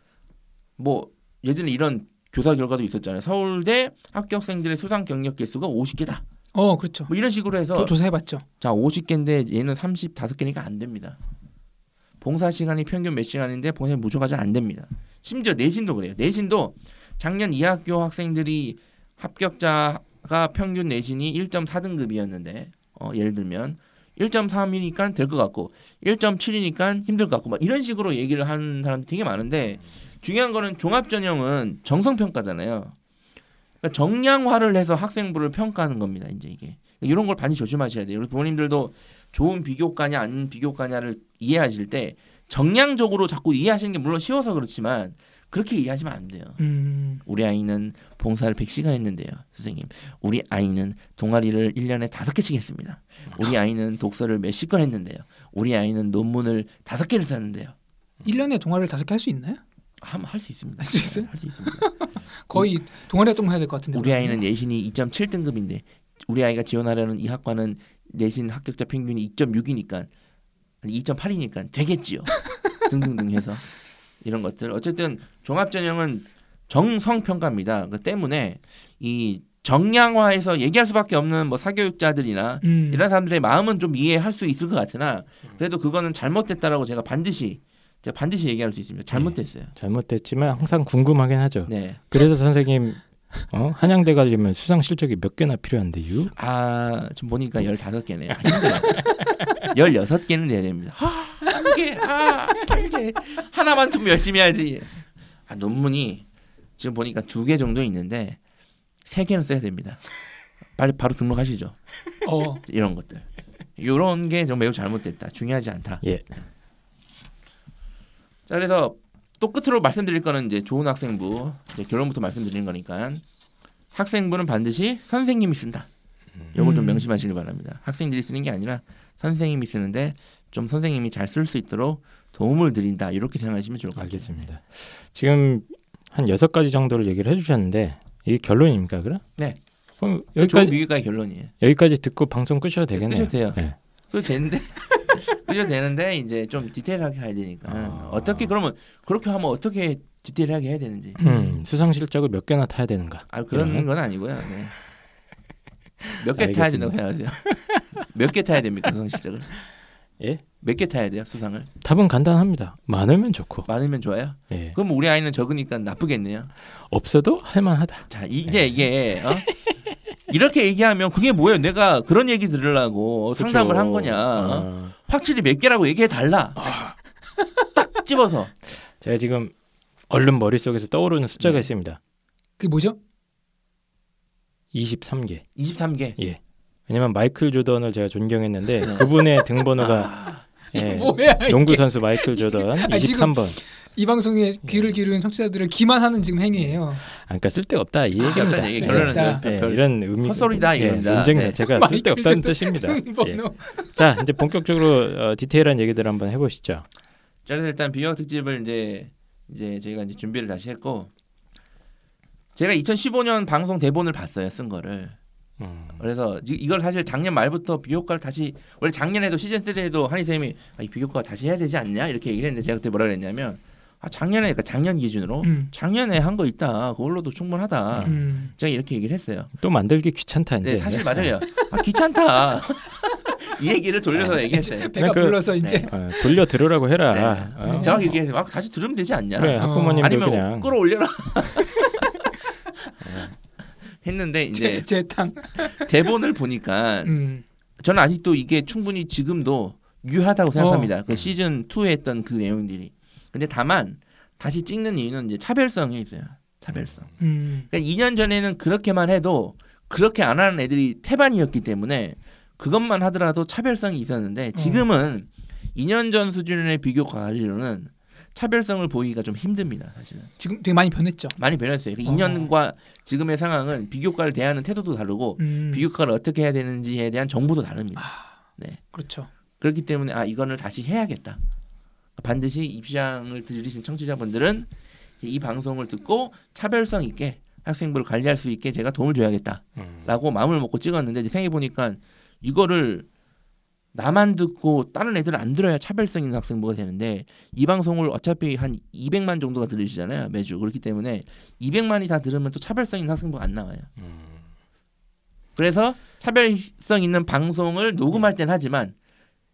뭐 예전에 이런 교사 결과도 있었잖아요. 서울대 합격생들의 수상 경력 개수가 50개다. 어, 그렇죠. 뭐 이런 식으로 해서 저 조사해 봤죠. 자 50개인데 얘는 35개니까 안 됩니다. 봉사 시간이 평균 몇 시간인데 봉사 무조건 안 됩니다. 심지어 내신도 그래요. 내신도 작년 2학교 학생들이 합격자가 평균 내신이 1.4등급이었는데 어, 예를 들면 1.3이니까 될 것 같고 1.7이니까 힘들 것 같고 막 이런 식으로 얘기를 하는 사람들이 되게 많은데 중요한 거는 종합 전형은 정성 평가잖아요. 그러니까 정량화를 해서 학생부를 평가하는 겁니다. 이제 이게 이런 걸 반드시 조심하셔야 돼요. 부모님들도 좋은 비교과냐 안 비교과냐를 이해하실 때 정량적으로 자꾸 이해하시는 게 물론 쉬워서 그렇지만 그렇게 이해하시면 안 돼요. 음. 우리 아이는 봉사를 100시간 했는데요. 선생님. 우리 아이는 동아리를 1년에 5개씩 했습니다. 우리 아이는 독서를 몇십 권 했는데요. 우리 아이는 논문을 5개를 썼는데요. 1년에 동아리를 다섯 개할 수 있나요? 할 수 있습니다. 할 수 있어요? 할 수 있습니다. 거의 동아리 활동 해야 될 것 같은데. 우리 아이는 내신이 2.7등급인데 우리 아이가 지원하려는 이 학과는 내신 합격자 평균이 2.6이니까 2.8이니까 되겠지요. 등등등 해서 이런 것들 어쨌든 종합전형은 정성 평가입니다. 그 때문에 이 정량화해서 얘기할 수밖에 없는 뭐 사교육자들이나 음. 이런 사람들의 마음은 좀 이해할 수 있을 것 같으나 그래도 그거는 잘못됐다라고 제가 반드시 제가 반드시 얘기할 수 있습니다. 잘못됐어요. 잘못됐지만 항상 궁금하긴 하죠. 네. 그래서 선생님 어? 한양대 가려면 수상 실적이 몇 개나 필요한데요? 아 지금 보니까 15개네요. 힘들어요. 16개는 돼야 됩니다. 아, 한 개, 아, 한 개. 하나만 좀 열심히 해야지. 아, 논문이 지금 보니까 두 개 정도 있는데 세 개는 써야 됩니다. 빨리 바로 등록하시죠. 어. 이런 것들. 이런 게 좀 매우 잘못됐다. 중요하지 않다. 예. 자, 그래서 또 끝으로 말씀드릴 거는 이제 좋은 학생부 이제 결론부터 말씀드리는 거니까 학생부는 반드시 선생님이 쓴다. 요걸 좀 음. 명심하시길 바랍니다. 학생들이 쓰는 게 아니라 선생님이 쓰는데 좀 선생님이 잘 쓸 수 있도록 도움을 드린다. 이렇게 생각하시면 좋을 것 같아요. 알겠습니다. 지금 한 여섯 가지 정도를 얘기를 해주셨는데 이게 결론입니까, 그럼? 네. 그럼 좋은 여기까지 미국과의 결론이에요. 여기까지 듣고 방송 끄셔도 되겠네요. 끄셔도 돼요. 네. 그래도 되는데 그래도 되는데 이제 좀 디테일하게 가야 되니까 아. 어떻게 그러면 그렇게 하면 어떻게 디테일하게 해야 되는지 음, 수상 실적을 몇 개나 타야 되는가? 아 그런 이런? 건 아니고요. 네. 몇개 타야 된다고 생각하세요? 몇 개 타야 됩니까 수상 실적을? 예? 몇 개 타야 돼요 수상을? 답은 간단합니다. 많으면 좋고, 많으면 좋아요. 예. 그럼 우리 아이는 적으니까 나쁘겠네요. 없어도 할만하다. 자 이제 이게 어? 이렇게 얘기하면 그게 뭐예요? 내가 그런 얘기 들으려고 상담을 그쵸. 한 거냐? 어? 어. 확실히 몇 개라고 얘기해 달라. 딱 집어서. 제가 지금 얼른 머릿속에서 떠오르는 숫자가 네. 있습니다. 그게 뭐죠? 23개. 23개. 예. 왜냐면 마이클 조던을 제가 존경했는데 그분의 등번호가 아, 예, 뭐야? 농구 선수 마이클 조던 아, 지금 23번. 이 방송에 귀를 기울이는 청취자들을 기만하는 지금 행위예요. 아, 그러니까 쓸데없다 이 얘기입니다. 쓸데없다는 얘기. 예. 결론은 네. 별- 예, 별- 이런 의미 헛소리다, 예, 이겁니다. 논쟁 네. 자체가 쓸데없다는 뜻입니다. 예. 자 이제 본격적으로 어, 디테일한 얘기들 한번 해보시죠. 자, 그래서 일단 비교 특집을 이제 이제 저희가 이제 준비를 다시 했고 제가 2015년 방송 대본을 봤어요 쓴 거를 음. 그래서 이- 이걸 사실 작년 말부터 비교과를 다시 원래 작년에도 시즌 3에도 한희 쌤이 아, 이 비교과 다시 해야 되지 않냐 이렇게 얘기를 했는데 제가 그때 뭐라 그랬냐면 아 작년에 그러니까 작년 기준으로 음. 작년에 한 거 있다 그걸로도 충분하다 음. 제가 이렇게 얘기를 했어요. 또 만들기 귀찮다 이제. 네, 사실 맞아요. 아 귀찮다. 이 얘기를 돌려서 아, 얘기했어요. 배가 그- 불러서 이제 어, 돌려 들으라고 해라. 네. 어? 정확히 얘기해서 막 다시 들으면 되지 않냐? 그래 어. 학부모님도 아니면 그냥 끌어올려라. 했는데 이제 제, 제 탕. 대본을 보니까 음. 저는 아직도 이게 충분히 지금도 유하다고 생각합니다. 그 음. 시즌 2에 했던 그 내용들이. 근데 다만 다시 찍는 이유는 이제 차별성이 있어요. 차별성. 음. 그러니까 2년 전에는 그렇게만 해도 그렇게 안 하는 애들이 태반이었기 때문에 그것만 하더라도 차별성이 있었는데 지금은 2년 전 수준의 비교과 가지로는 차별성을 보이기가 좀 힘듭니다. 사실은 지금 되게 많이 변했죠. 많이 변했어요. 그 어. 2년과 지금의 상황은 비교과를 대하는 태도도 다르고 음. 비교과를 어떻게 해야 되는지에 대한 정보도 다릅니다. 그렇죠. 그렇기 때문에 아 이거를 다시 해야겠다. 반드시 입시장을 들으신 청취자분들은 이 방송을 듣고 차별성 있게 학생부를 관리할 수 있게 제가 도움을 줘야겠다라고 음. 마음을 먹고 찍었는데 이제 생각해 보니까 이거를 나만 듣고 다른 애들은 안 들어야 차별성 있는 학생부가 되는데 이 방송을 어차피 한 200만 정도가 들으시잖아요 매주 그렇기 때문에 200만이 다 들으면 또 차별성 있는 학생부가 안 나와요. 음. 그래서 차별성 있는 방송을 녹음할 땐 하지만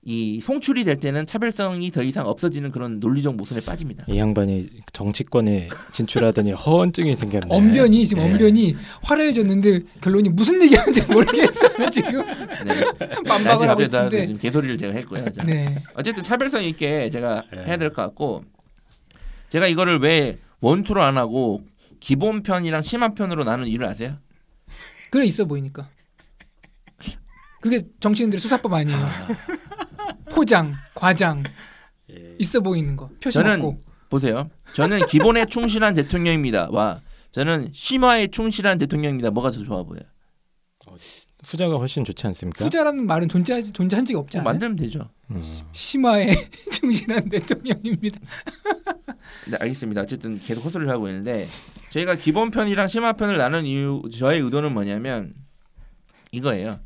이 송출이 될 때는 차별성이 더 이상 없어지는 그런 논리적 모순에 빠집니다. 이 양반이 정치권에 진출하더니 허언증이 생겼네. 언변이 지금 네. 언변이 화려해졌는데 결론이 무슨 얘기하는지 모르겠어요 지금 네. 반박을 하고 싶은데. 지금 개소리를 제가 했고요. 자. 네. 어쨌든 차별성 있게 제가 네. 해야 될 것 같고 제가 이거를 왜 원투로 안 하고 기본 편이랑 심화 편으로 나눈 이유를 아세요? 그래 있어 보이니까. 그게 정치인들의 수사법 아니에요. 포장, 과장, 예. 있어 보이는 거 표시 저는 맞고. 보세요. 저는 기본에 충실한 대통령입니다. 와 저는 심화에 충실한 대통령입니다. 뭐가 더 좋아 보여요? 후자가 훨씬 좋지 않습니까? 후자라는 말은 존재하지 존재한 적이 없지 뭐 않아요? 만들면 되죠. 음. 심화에 충실한 대통령입니다. 네, 알겠습니다. 어쨌든 계속 헛소리를 하고 있는데 저희가 기본 편이랑 심화 편을 나눈 이유 저의 의도는 뭐냐면 이거예요.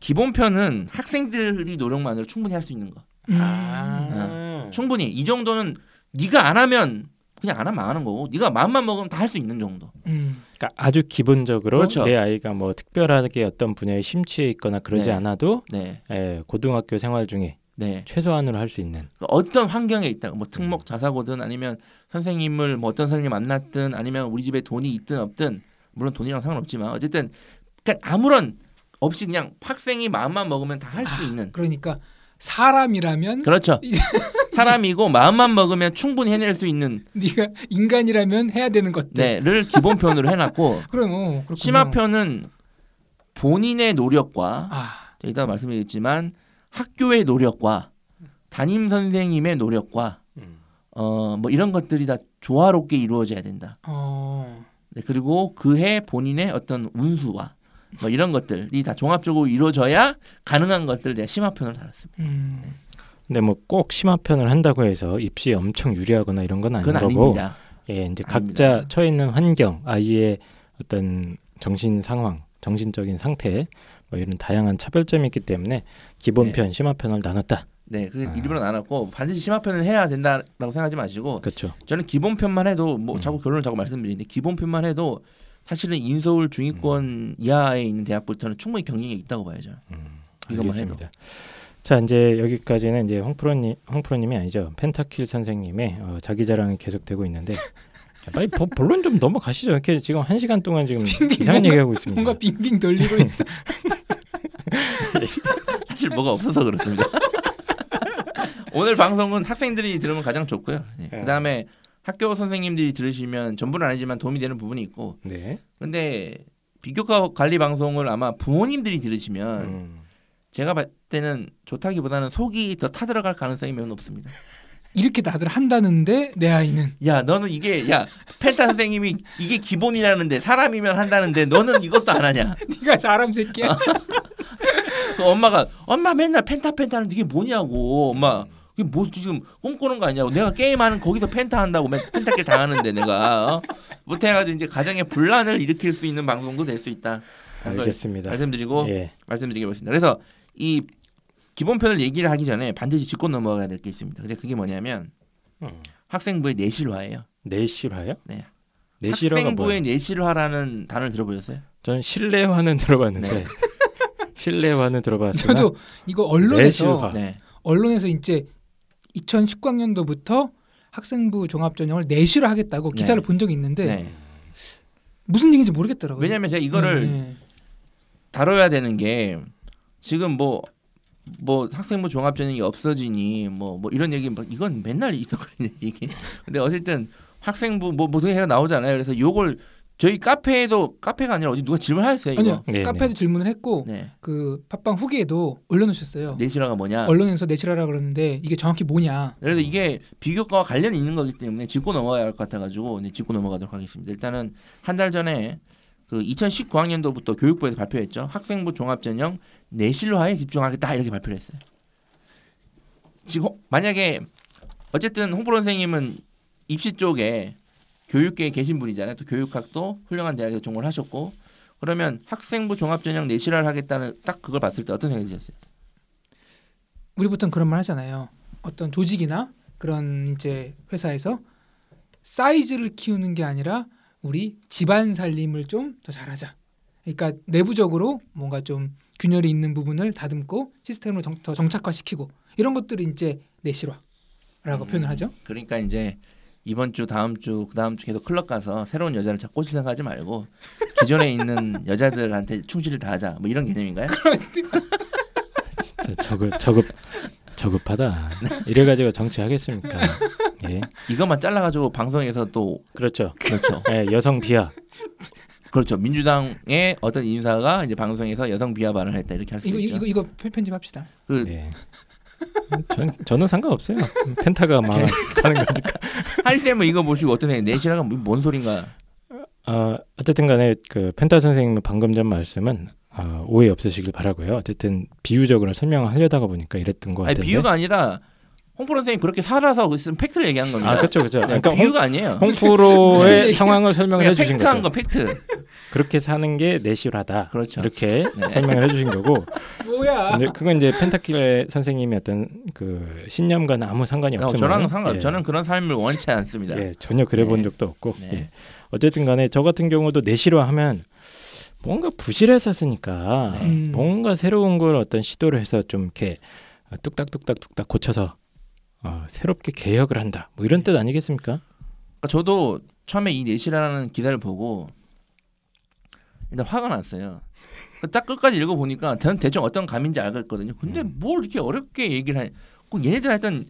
기본 편은 학생들이 노력만으로 충분히 할 수 있는 거. 음. 아. 충분히 이 정도는 네가 안 하면 그냥 안 하면 안 하는 거고 네가 마음만 먹으면 다 할 수 있는 정도. 음. 그러니까 아주 기본적으로 그렇죠. 내 아이가 뭐 특별하게 어떤 분야에 심취해 있거나 그러지 네. 않아도 네, 예, 고등학교 생활 중에 네. 최소한으로 할 수 있는 그러니까 어떤 환경에 있다, 뭐 특목 자사고든 아니면 선생님을 뭐 어떤 선생님 만났든 아니면 우리 집에 돈이 있든 없든 물론 돈이랑 상관없지만 어쨌든 그러니까 아무런 없이 그냥 학생이 마음만 먹으면 다 할 수 아, 있는 그러니까 사람이라면 그렇죠. 사람이고 마음만 먹으면 충분히 해낼 수 있는 네가 인간이라면 해야 되는 것들. 네를 기본편으로 해놨고 그럼 어, 그렇군요. 심화편은 본인의 노력과 아, 제가 이따가 말씀드리겠지만 학교의 노력과 담임 선생님의 노력과 어뭐 이런 것들이 다 조화롭게 이루어져야 된다. 어, 네, 그리고 그해 본인의 어떤 운수와 뭐 이런 것들이 다 종합적으로 이루어져야 가능한 것들 내가 심화편을 달았습니다. 음, 근데 뭐 꼭 심화편을 한다고 해서 입시에 엄청 유리하거나 이런 건 아닌 거고 아닙니다. 예, 이제 아닙니다. 각자 처해 있는 환경, 아이의 어떤 정신 상황, 정신적인 상태 뭐 이런 다양한 차별점이 있기 때문에 기본편, 심화편을 나눴다. 네, 그 아. 일부러 나눴고 반드시 심화편을 해야 된다라고 생각하지 마시고 그렇죠. 저는 기본편만 해도 뭐 음. 자꾸 결론을 자꾸 말씀드리는데 기본편만 해도 사실은 인서울 중위권 이하에 있는 대학부터는 충분히 경쟁이 있다고 봐야죠. 음, 이것만 알겠습니다. 자 이제 여기까지는 이제 홍프로님 홍프로님이 아니죠 펜타킬 선생님의 어, 자기 자랑이 계속되고 있는데 자, 빨리 보- 본론 좀 넘어가시죠. 이렇게 지금 한 시간 동안 지금 이상한 뭔가- 얘기하고 있습니다. 뭔가 빙빙 돌리고 있어. 사실 뭐가 없어서 그렇습니다. 오늘 방송은 학생들이 들으면 가장 좋고요. 네. 네. 그다음에 학교 선생님들이 들으시면 전부는 아니지만 도움이 되는 부분이 있고 네. 근데 비교과 관리 방송을 아마 부모님들이 들으시면 음. 제가 봤을 때는 좋다기보다는 속이 더 타들어갈 가능성이 매우 높습니다. 이렇게 다들 한다는데 내 아이는 야 너는 이게 야 펜타 선생님이 이게 기본이라는데 사람이면 한다는데 너는 이것도 안 하냐? 네가 사람 새끼야. 그 엄마가 엄마 맨날 펜타 펜타 하는데 이게 뭐냐고 엄마 이게 뭐 지금 꿈꾸는 거 아니냐고 내가 게임하는 거기서 펜타 한다고 맨 펜타킬 당하는데 내가 어? 못해가지고 이제 가정의 분란을 일으킬 수 있는 방송도 될 수 있다. 알겠습니다. 말씀드리고 예. 말씀드리겠습니다. 그래서 이 기본편을 얘기를 하기 전에 반드시 짚고 넘어가야 될 게 있습니다. 근데 그게 뭐냐면 음. 학생부의 내실화예요. 내실화요? 네. 내실화가 학생부의 뭐예요? 내실화라는 단어를 들어보셨어요? 저는 실내화는 들어봤는데 네. 실내화는 들어봤지만 저도 이거 언론에서 내실화. 네. 언론에서 이제 2019학년도부터 학생부 종합전형을 내시로 하겠다고 네. 기사를 본 적이 있는데 네. 무슨 얘기인지 모르겠더라고요. 왜냐하면 제가 이거를 네. 다뤄야 되는 게 지금 뭐뭐 학생부 종합전형이 없어지니 뭐뭐 이런 얘기 막 이건 맨날 있었거든요 이게 근데 어쨌든 학생부 뭐 모든 해가 나오잖아요 그래서 요걸 저희 카페에도 카페가 아니라 어디 누가 질문하셨어요 이거 아니요 네, 카페에서 질문을 했고 네 그 팟빵 후기에도 올려놓으셨어요. 내실화가 뭐냐 언론에서 내실하라 그러는데 이게 정확히 뭐냐? 그래서 이게 비교과와 관련이 있는 거기 때문에 짚고 넘어가야 할 것 같아가지고 네, 짚고 넘어가도록 하겠습니다. 일단은 한 달 전에 그 2019학년도부터 교육부에서 발표했죠. 학생부 종합전형 내실화에 집중하겠다 이렇게 발표를 했어요. 지금 만약에 어쨌든 홍보론 선생님은 입시 쪽에 교육계에 계신 분이잖아요. 또 교육학도 훌륭한 대학에서 전공을 하셨고 그러면 학생부 종합전형 내실화를 하겠다는 딱 그걸 봤을 때 어떤 생각이 드셨어요? 우리 보통 그런 말 하잖아요. 어떤 조직이나 그런 이제 회사에서 사이즈를 키우는 게 아니라 우리 집안 살림을 좀 더 잘하자. 그러니까 내부적으로 뭔가 좀 균열이 있는 부분을 다듬고 시스템을 정, 더 정착화시키고 이런 것들이 이제 내실화라고 음, 표현을 하죠. 그러니까 이제 이번 주 다음 주 그다음 주 계속 클럽 가서 새로운 여자를 찾고 싶 생각하지 말고 기존에 있는 여자들한테 충실을 다하자 뭐 이런 개념인가요? 진짜 저급 저급 저급하다. 이래가지고 정치하겠습니까? 예, 이것만 잘라가지고 방송에서 또 그렇죠. 그렇죠 예, 여성 비하. 그렇죠 민주당의 어떤 인사가 이제 방송에서 여성 비하 발언을 했다 이렇게 할 수 있죠. 이거 이거 편- 편집합시다. 그 네. 전 저는 상관없어요. 펜타가 막 가는 거니까. 하리 쌤은 이거 보시고 어떤? 내실화가 뭐- 뭔 소린가? 어, 어쨌든 간에 그 펜타 선생님 방금 전 말씀은 어, 오해 없으시길 바라고요. 어쨌든 비유적으로 설명을 하려다가 보니까 이랬던 것 아니 같은데. 비유가 아니라 홍프로 선생님 그렇게 살아서 무슨 팩트를 얘기한 겁니다. 아 그렇죠 그렇죠. 네, 그러니까 홍, 비유가 아니에요. 홍프로의 상황을 해주신 팩트한 거죠. 건 팩트. 그렇게 사는 게 내실화다. 그렇죠. 이렇게 네. 설명을 해주신 거고. 뭐야? 근데 그건 이제 펜타킬의 선생님의 어떤 그 신념과는 아무 상관이 어, 없지만 저랑 상관. 예. 저는 그런 삶을 원치 않습니다. 예, 전혀 그래본 네. 적도 없고. 네. 예. 어쨌든 간에 저 같은 경우도 내실화하면 뭔가 부실했었으니까 네. 음. 뭔가 새로운 걸 어떤 시도를 해서 좀 이렇게 뚝딱뚝딱 뚝딱 고쳐서 어, 새롭게 개혁을 한다. 뭐 이런 뜻 아니겠습니까? 그러니까 저도 처음에 이 내시라는 기사를 보고 일단 화가 났어요. 그딱 끝까지 읽어 보니까 저는 대충 어떤 감인지 알겠거든요. 근데 음. 뭘 이렇게 어렵게 얘기를 하냐? 꼭 얘네들 하여튼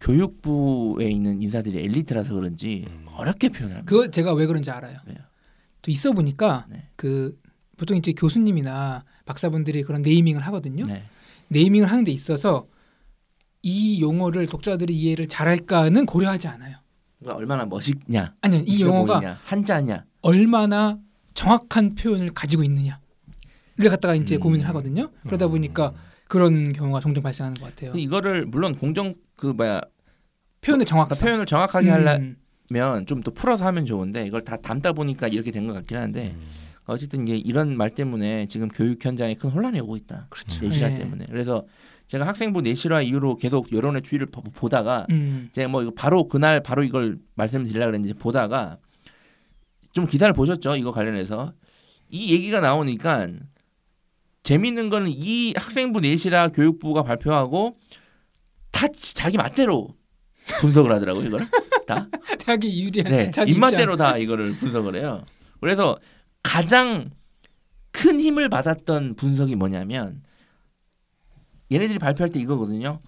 교육부에 있는 인사들이 엘리트라서 그런지 음. 어렵게 표현합니다. 그거 제가 왜 그런지 알아요. 왜요? 또 있어 보니까 네. 그 보통 이제 교수님이나 박사분들이 그런 네이밍을 하거든요. 네. 네이밍을 하는 데 있어서 이 용어를 독자들이 이해를 잘할까는 고려하지 않아요. 그러니까 얼마나 멋있냐, 아니요, 이 용어가 보이냐, 한자냐. 얼마나 정확한 표현을 가지고 있느냐를 갖다가 이제 음. 고민을 하거든요. 그러다 보니까 그런 경우가 종종 발생하는 것 같아요. 이거를 물론 공정 그 뭐야 표현의 그러니까 정확성. 표현을 정확하게 음. 하려면 좀 더 풀어서 하면 좋은데 이걸 다 담다 보니까 이렇게 된 것 같긴 한데 음. 어쨌든 이게 이런 말 때문에 지금 교육 현장에 큰 혼란이 오고 있다. 그렇죠. 내실화 네. 때문에. 그래서 제가 학생부 내실화 이후로 계속 여론의 추이를 보- 보다가 음. 제가 뭐 바로 그날 바로 이걸 말씀드리려고 그랬는지 보다가 좀 기사를 보셨죠? 이거 관련해서 이 얘기가 나오니까 재밌는 거는 이 학생부 내실화 교육부가 발표하고 다 지- 자기 맛대로 분석을 하더라고요, 이거를. 다. 자기 유리한 네, 자기 입맛대로 다 이거를 분석을 해요. 그래서 가장 큰 힘을 받았던 분석이 뭐냐면 얘네들이 발표할 때 이거거든요.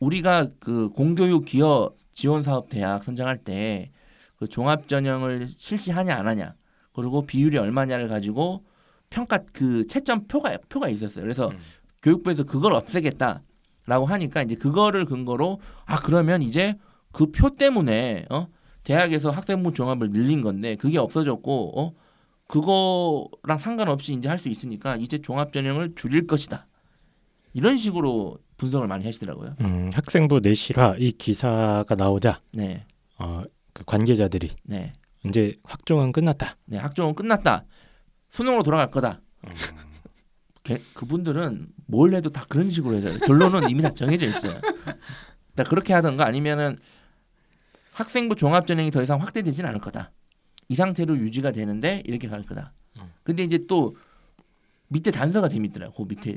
우리가 그 공교육 기여 지원 사업 대학 선정할 때 그 종합 전형을 실시하냐 안 하냐 그리고 비율이 얼마냐를 가지고 평가 그 채점 표가 표가 있었어요. 그래서 음. 교육부에서 그걸 없애겠다라고 하니까 이제 그거를 근거로 아 그러면 이제 그 표 때문에 어 대학에서 학생부 종합을 늘린 건데 그게 없어졌고 어 그거랑 상관없이 이제 할 수 있으니까 이제 종합 전형을 줄일 것이다. 이런 식으로 분석을 많이 하시더라고요. 음, 학생부 내실화 이 기사가 나오자 네, 어, 그 관계자들이 네, 이제 확정은 끝났다. 네. 학종은 끝났다. 수능으로 돌아갈 거다. 음. 걔- 그분들은 뭘 해도 다 그런 식으로 해요. 결론은 이미 다 정해져 있어요. 나 그렇게 하던가 아니면은 학생부 종합 전형이 더 이상 확대되진 않을 거다. 이 상태로 유지가 되는데 이렇게 갈 거다. 음. 근데 이제 또 밑에 단서가 재밌더라. 그 밑에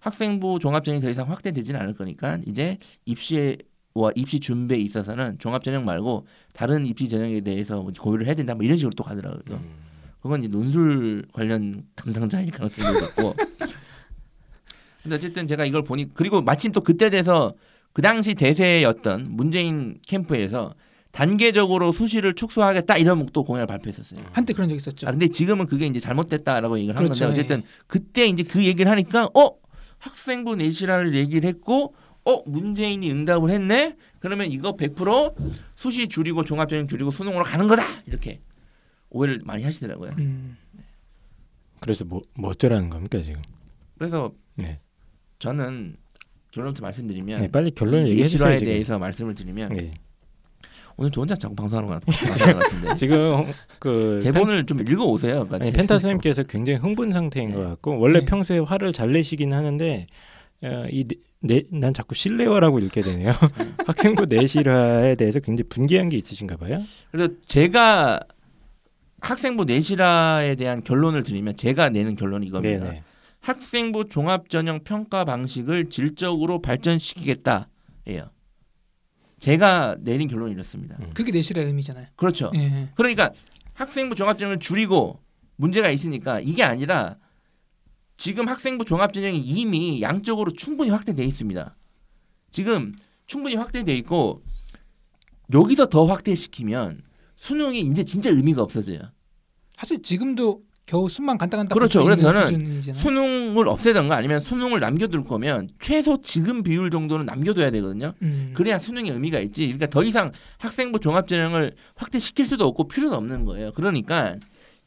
학생부 종합 전형이 더 이상 확대되진 않을 거니까 이제 입시와 입시 준비에 있어서는 종합 전형 말고 다른 입시 전형에 대해서 뭐 고려를 해야 된다. 뭐 이런 식으로 또 가더라고요. 음. 그건 이제 논술 관련 담당자일 가능성이 높고. 근데 어쨌든 제가 이걸 보니 그리고 마침 또 그때 돼서 그 당시 대세였던 문재인 캠프에서 단계적으로 수시를 축소하겠다 이런 또 공약을 발표했었어요. 한때 그런 적 있었죠. 아 근데 지금은 그게 이제 잘못됐다라고 얘기를 한 그렇죠, 건데 어쨌든 그때 이제 그 얘기를 하니까 어 학생부 내실화를 얘기를 했고 어 문재인이 응답을 했네 그러면 이거 100% 수시 줄이고 종합전형 줄이고 수능으로 가는 거다 이렇게 오해를 많이 하시더라고요. 음. 그래서 뭐, 뭐 어쩌라는 겁니까 지금? 그래서 네. 저는 결론부터 말씀드리면 네, 빨리 결론을 이 얘기해 주세요 내실화에. 대해서 말씀을 드리면 네. 오늘 저 혼자 자꾸 방송하는 것 같- 같은데 지금 그 대본을 좀 읽어 오세요. 그러니까 아니, 제- 펜타 선생님께서 굉장히 흥분 상태인 네. 것 같고 원래 네. 평소에 화를 잘 내시긴 하는데 어, 이난 자꾸 실내화라고 읽게 되네요. 학생부 내실화에 대해서 굉장히 분개한 게 있으신가 봐요. 그래서 제가 학생부 내실화에 대한 결론을 드리면 제가 내는 결론이 이겁니다. 네네. 학생부 종합 전형 평가 방식을 질적으로 발전시키겠다 예요. 제가 내린 결론이 이렇습니다. 음. 그게 내실의 의미잖아요. 그렇죠. 예. 그러니까 학생부 종합전형을 줄이고 문제가 있으니까 이게 아니라 지금 학생부 종합전형이 이미 양적으로 충분히 확대돼 있습니다. 지금 충분히 확대돼 있고 여기서 더 확대시키면 수능이 이제 진짜 의미가 없어져요. 사실 지금도 겨우 숨만 간당간당 그렇죠. 붙어 있는 그래서 저는 수준이잖아요. 수능을 없애던가 아니면 수능을 남겨둘 거면 최소 지금 비율 정도는 남겨둬야 되거든요. 음. 그래야 수능에 의미가 있지. 그러니까 더 이상 학생부 종합전형을 확대시킬 수도 없고 필요도 없는 거예요. 그러니까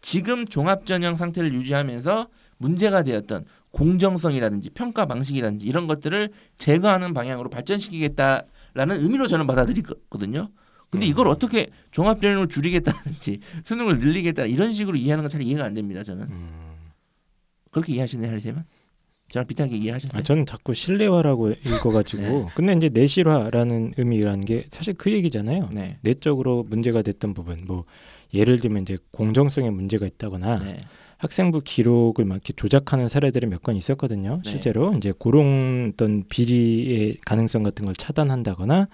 지금 종합전형 상태를 유지하면서 문제가 되었던 공정성이라든지 평가 방식이라든지 이런 것들을 제거하는 방향으로 발전시키겠다라는 의미로 저는 받아들이거든요. 근데 이걸 음. 어떻게 종합 전형을 줄이겠다든지 수능을 늘리겠다 이런 식으로 이해하는 건 잘 이해가 안 됩니다. 저는 음. 그렇게 이해하시나요, 하리세만? 저랑 비슷하게 이해하셨어요? 아, 저는 자꾸 실내화라고 읽어가지고 네. 근데 이제 내실화라는 의미라는 게 사실 그 얘기잖아요. 네. 내적으로 문제가 됐던 부분 뭐 예를 들면 이제 공정성에 문제가 있다거나 네. 학생부 기록을 막 이렇게 조작하는 사례들이 몇 건 있었거든요. 네. 실제로 이제 그런 어떤 비리의 가능성 같은 걸 차단한다거나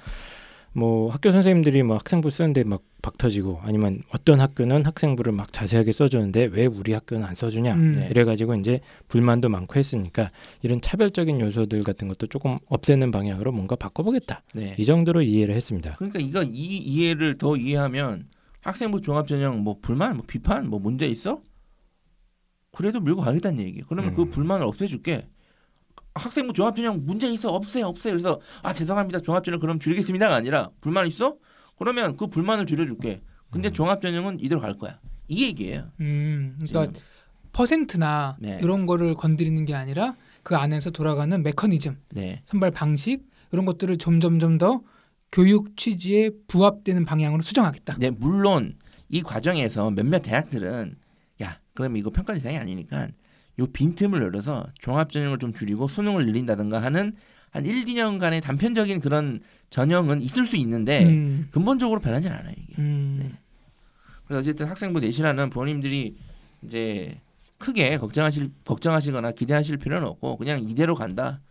뭐 학교 선생님들이 뭐 학생부 쓰는데 막 박터지고 아니면 어떤 학교는 학생부를 막 자세하게 써주는데 왜 우리 학교는 안 써주냐 음. 네. 이래가지고 이제 불만도 많고 했으니까 이런 차별적인 요소들 같은 것도 조금 없애는 방향으로 뭔가 바꿔보겠다 네. 이 정도로 이해를 했습니다. 그러니까 이거 이 이해를 더 이해하면 학생부 종합전형 뭐 불만, 뭐 비판, 뭐 문제 있어? 그래도 밀고 가겠다는 얘기. 그러면 그 음. 불만을 없애줄게. 학생부 종합전형 문제 있어 없애요 없애요. 그래서 아 죄송합니다 종합전형 그럼 줄이겠습니다가 아니라 불만 있어? 그러면 그 불만을 줄여줄게. 근데 음. 종합전형은 이대로 갈 거야. 이 얘기예요. 음, 지금. 그러니까 퍼센트나 네. 이런 거를 건드리는 게 아니라 그 안에서 돌아가는 메커니즘, 네. 선발 방식 이런 것들을 점점점 더 교육 취지에 부합되는 방향으로 수정하겠다. 네, 물론 이 과정에서 몇몇 대학들은 야, 그럼 이거 평가 대상이 아니니까 요 빈틈을 열어서 종합 전형을 좀 줄이고 수능을 늘린다든가 하는 한 1, 2년간의 단편적인 그런 전형은 있을 수 있는데 음, 근본적으로 변하진 않아요, 이게. 음, 네. 그래서 어쨌든 학생부 내신하는 부모님들이 이제 크게 걱정하실 걱정하시거나 기대하실 필요는 없고 그냥 이대로 간다.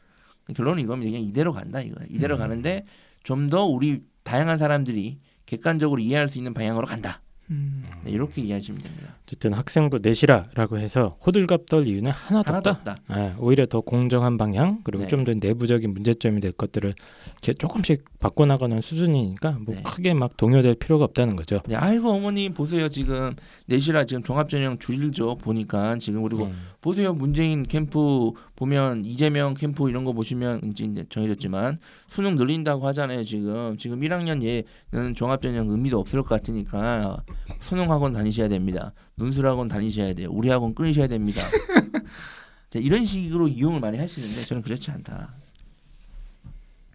결론은 이겁니다. 그냥 이대로 간다 이거예요. 이대로 음. 가는데 좀 더 우리 다양한 사람들이 객관적으로 이해할 수 있는 방향으로 간다. 음. 네, 이렇게 이해하시면 됩니다. 어쨌든 학생부 내시라라고 해서 호들갑 떨 이유는 하나도, 하나도 없다. 없다. 예, 오히려 더 공정한 방향 그리고 네. 좀더 내부적인 문제점이 될 것들을 이렇게 조금씩 바꿔나가는 수준이니까 뭐 네. 크게 막 동요될 필요가 없다는 거죠. 네, 아이고 어머니 보세요 지금 내시라 지금 종합전형 줄이죠 보니까 지금 그리고 음. 보세요. 문재인 캠프 보면 이재명 캠프 이런 거 보시면 이제 정해졌지만 수능 늘린다고 하잖아요 지금. 지금 1학년 얘는 종합전형 의미도 없을 것 같으니까 수능 학원 다니셔야 됩니다. 논술 학원 다니셔야 돼요. 우리 학원 끊으셔야 됩니다. 자, 이런 식으로 이용을 많이 하시는데 저는 그렇지 않다.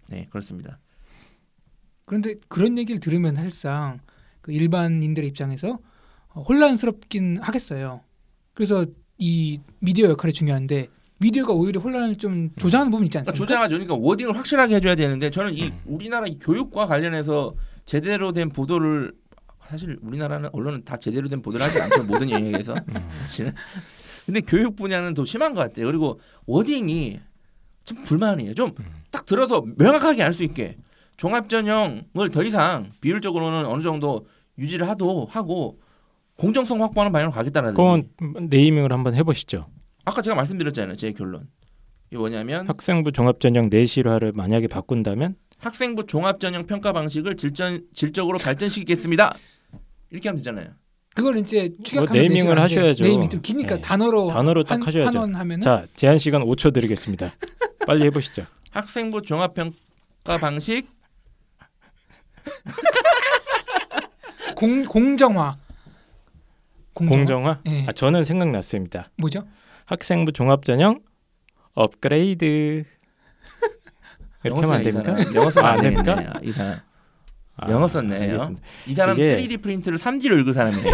네 그렇습니다. 그런데 그런 얘기를 들으면 사실상 그 일반인들의 입장에서 어, 혼란스럽긴 하겠어요. 그래서 이 미디어 역할이 중요한데 미디어가 오히려 혼란을 좀 조장하는 부분이 있지 그러니까 않습니까? 조장하죠. 그러니까 워딩을 확실하게 해줘야 되는데 저는 이 음. 우리나라 이 교육과 관련해서 제대로 된 보도를 사실 우리나라는 언론은 다 제대로 된 보도를 하지 않죠 모든 영역에서 음. 사실은. 근데 교육 분야는 더 심한 것 같아요. 그리고 워딩이 참 불만이에요. 좀딱 음. 들어서 명확하게 알 수 있게 종합전형을 더 이상 비율적으로는 어느 정도 유지를 하도 하고 공정성 확보하는 방향으로 가겠다는 그건 네이밍을 한번 해보시죠. 아까 제가 말씀드렸잖아요. 제 결론. 이게 뭐냐면 학생부 종합전형 내실화를 만약에 바꾼다면 학생부 종합전형 평가 방식을 질전, 질적으로 발전시키겠습니다. 이렇게 하면 되잖아요. 그걸 이제 추격하면 뭐 네이밍을. 하셔야죠. 네이밍 좀 기니까 네. 단어로 단어로 딱 한, 하셔야죠. 한원하면은 자 제한 시간 5초 드리겠습니다. 빨리 해보시죠. 학생부 종합평가 방식 공 공정화. 공정화. 공정화? 예. 아, 저는 생각났습니다. 뭐죠? 학생부 종합전형 업그레이드 이렇게 하면 안 됩니까? 영어 쓰면 아, 안안 됩니까? 됩니까? 이 사람. 아, 영어 썼네요. 알겠습니다. 이 사람 이게- 3D 프린트를 3D로 읽을 사람이에요.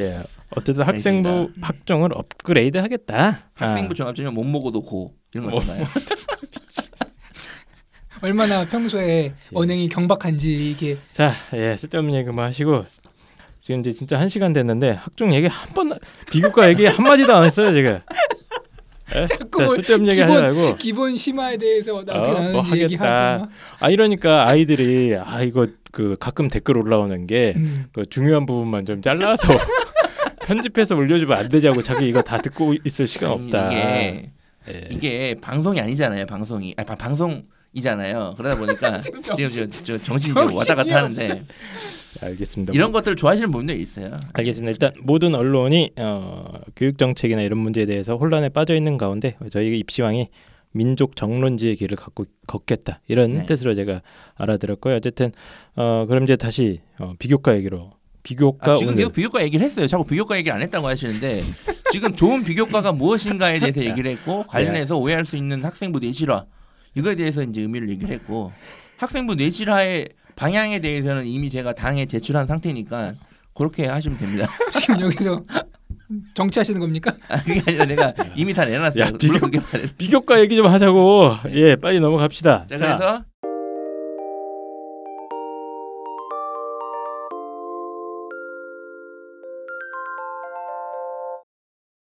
예, 어쨌든 학생부 알겠습니다. 학종을 업그레이드 하겠다. 학생부 종합전형 못 먹어도 고 이런 뭐, 거잖아요. 얼마나 평소에 예. 언행이 경박한지 이게 자, 예, 쓸데없는 얘기 뭐 하시고 지금 이제 진짜 한 시간 됐는데 학종 얘기 한 번 비교과 얘기 한 마디도 안 했어요 지금. 예? 자꾸 자, 뭐 쓸데없는 얘기 하지 기본- 말고 기본 심화에 대해서 어떻게 어, 뭐 하겠다. 얘기하고 막. 아 이러니까 아이들이 아 이거 그 가끔 댓글 올라오는 게 음. 그 중요한 부분만 좀 잘라서 편집해서 올려주면 안 되냐고 자기 이거 다 듣고 있을 시간 없다. 이게 예. 이게 방송이 아니잖아요. 방송이 아니 바- 방송 이잖아요. 그러다 보니까 지금 지금 정신- 저, 저 정신이 좀 왔다 갔다 하는데 알겠습니다. 이런 것들을 좋아하시는 분들이 있어요. 알겠습니다. 일단 모든 언론이 어, 교육 정책이나 이런 문제에 대해서 혼란에 빠져 있는 가운데 저희 입시왕이 민족 정론지의 길을 갖고 걷겠다 이런 네. 뜻으로 제가 알아들었고요. 어쨌든 어, 그럼 이제 다시 어, 비교과 얘기로 비교과 아, 지금 오늘 계속 비교과 얘기를 했어요. 자꾸 비교과 얘기를 안 했다고 하시는데 지금 좋은 비교과가 무엇인가에 대해서 얘기를 했고 관련해서 오해할 수 있는 학생부 내실화 이거에 대해서 이제 의미를 얘기를 했고 학생부 내실화의 방향에 대해서는 이미 제가 당에 제출한 상태니까 그렇게 하시면 됩니다. 지금 여기서 정치하시는 겁니까? 아, 그게 아니라 내가 이미 다 내놨어요. 야, 비교-. 비교과 얘기 좀 하자고. 예, 빨리 넘어갑시다. 자, 자, 그래서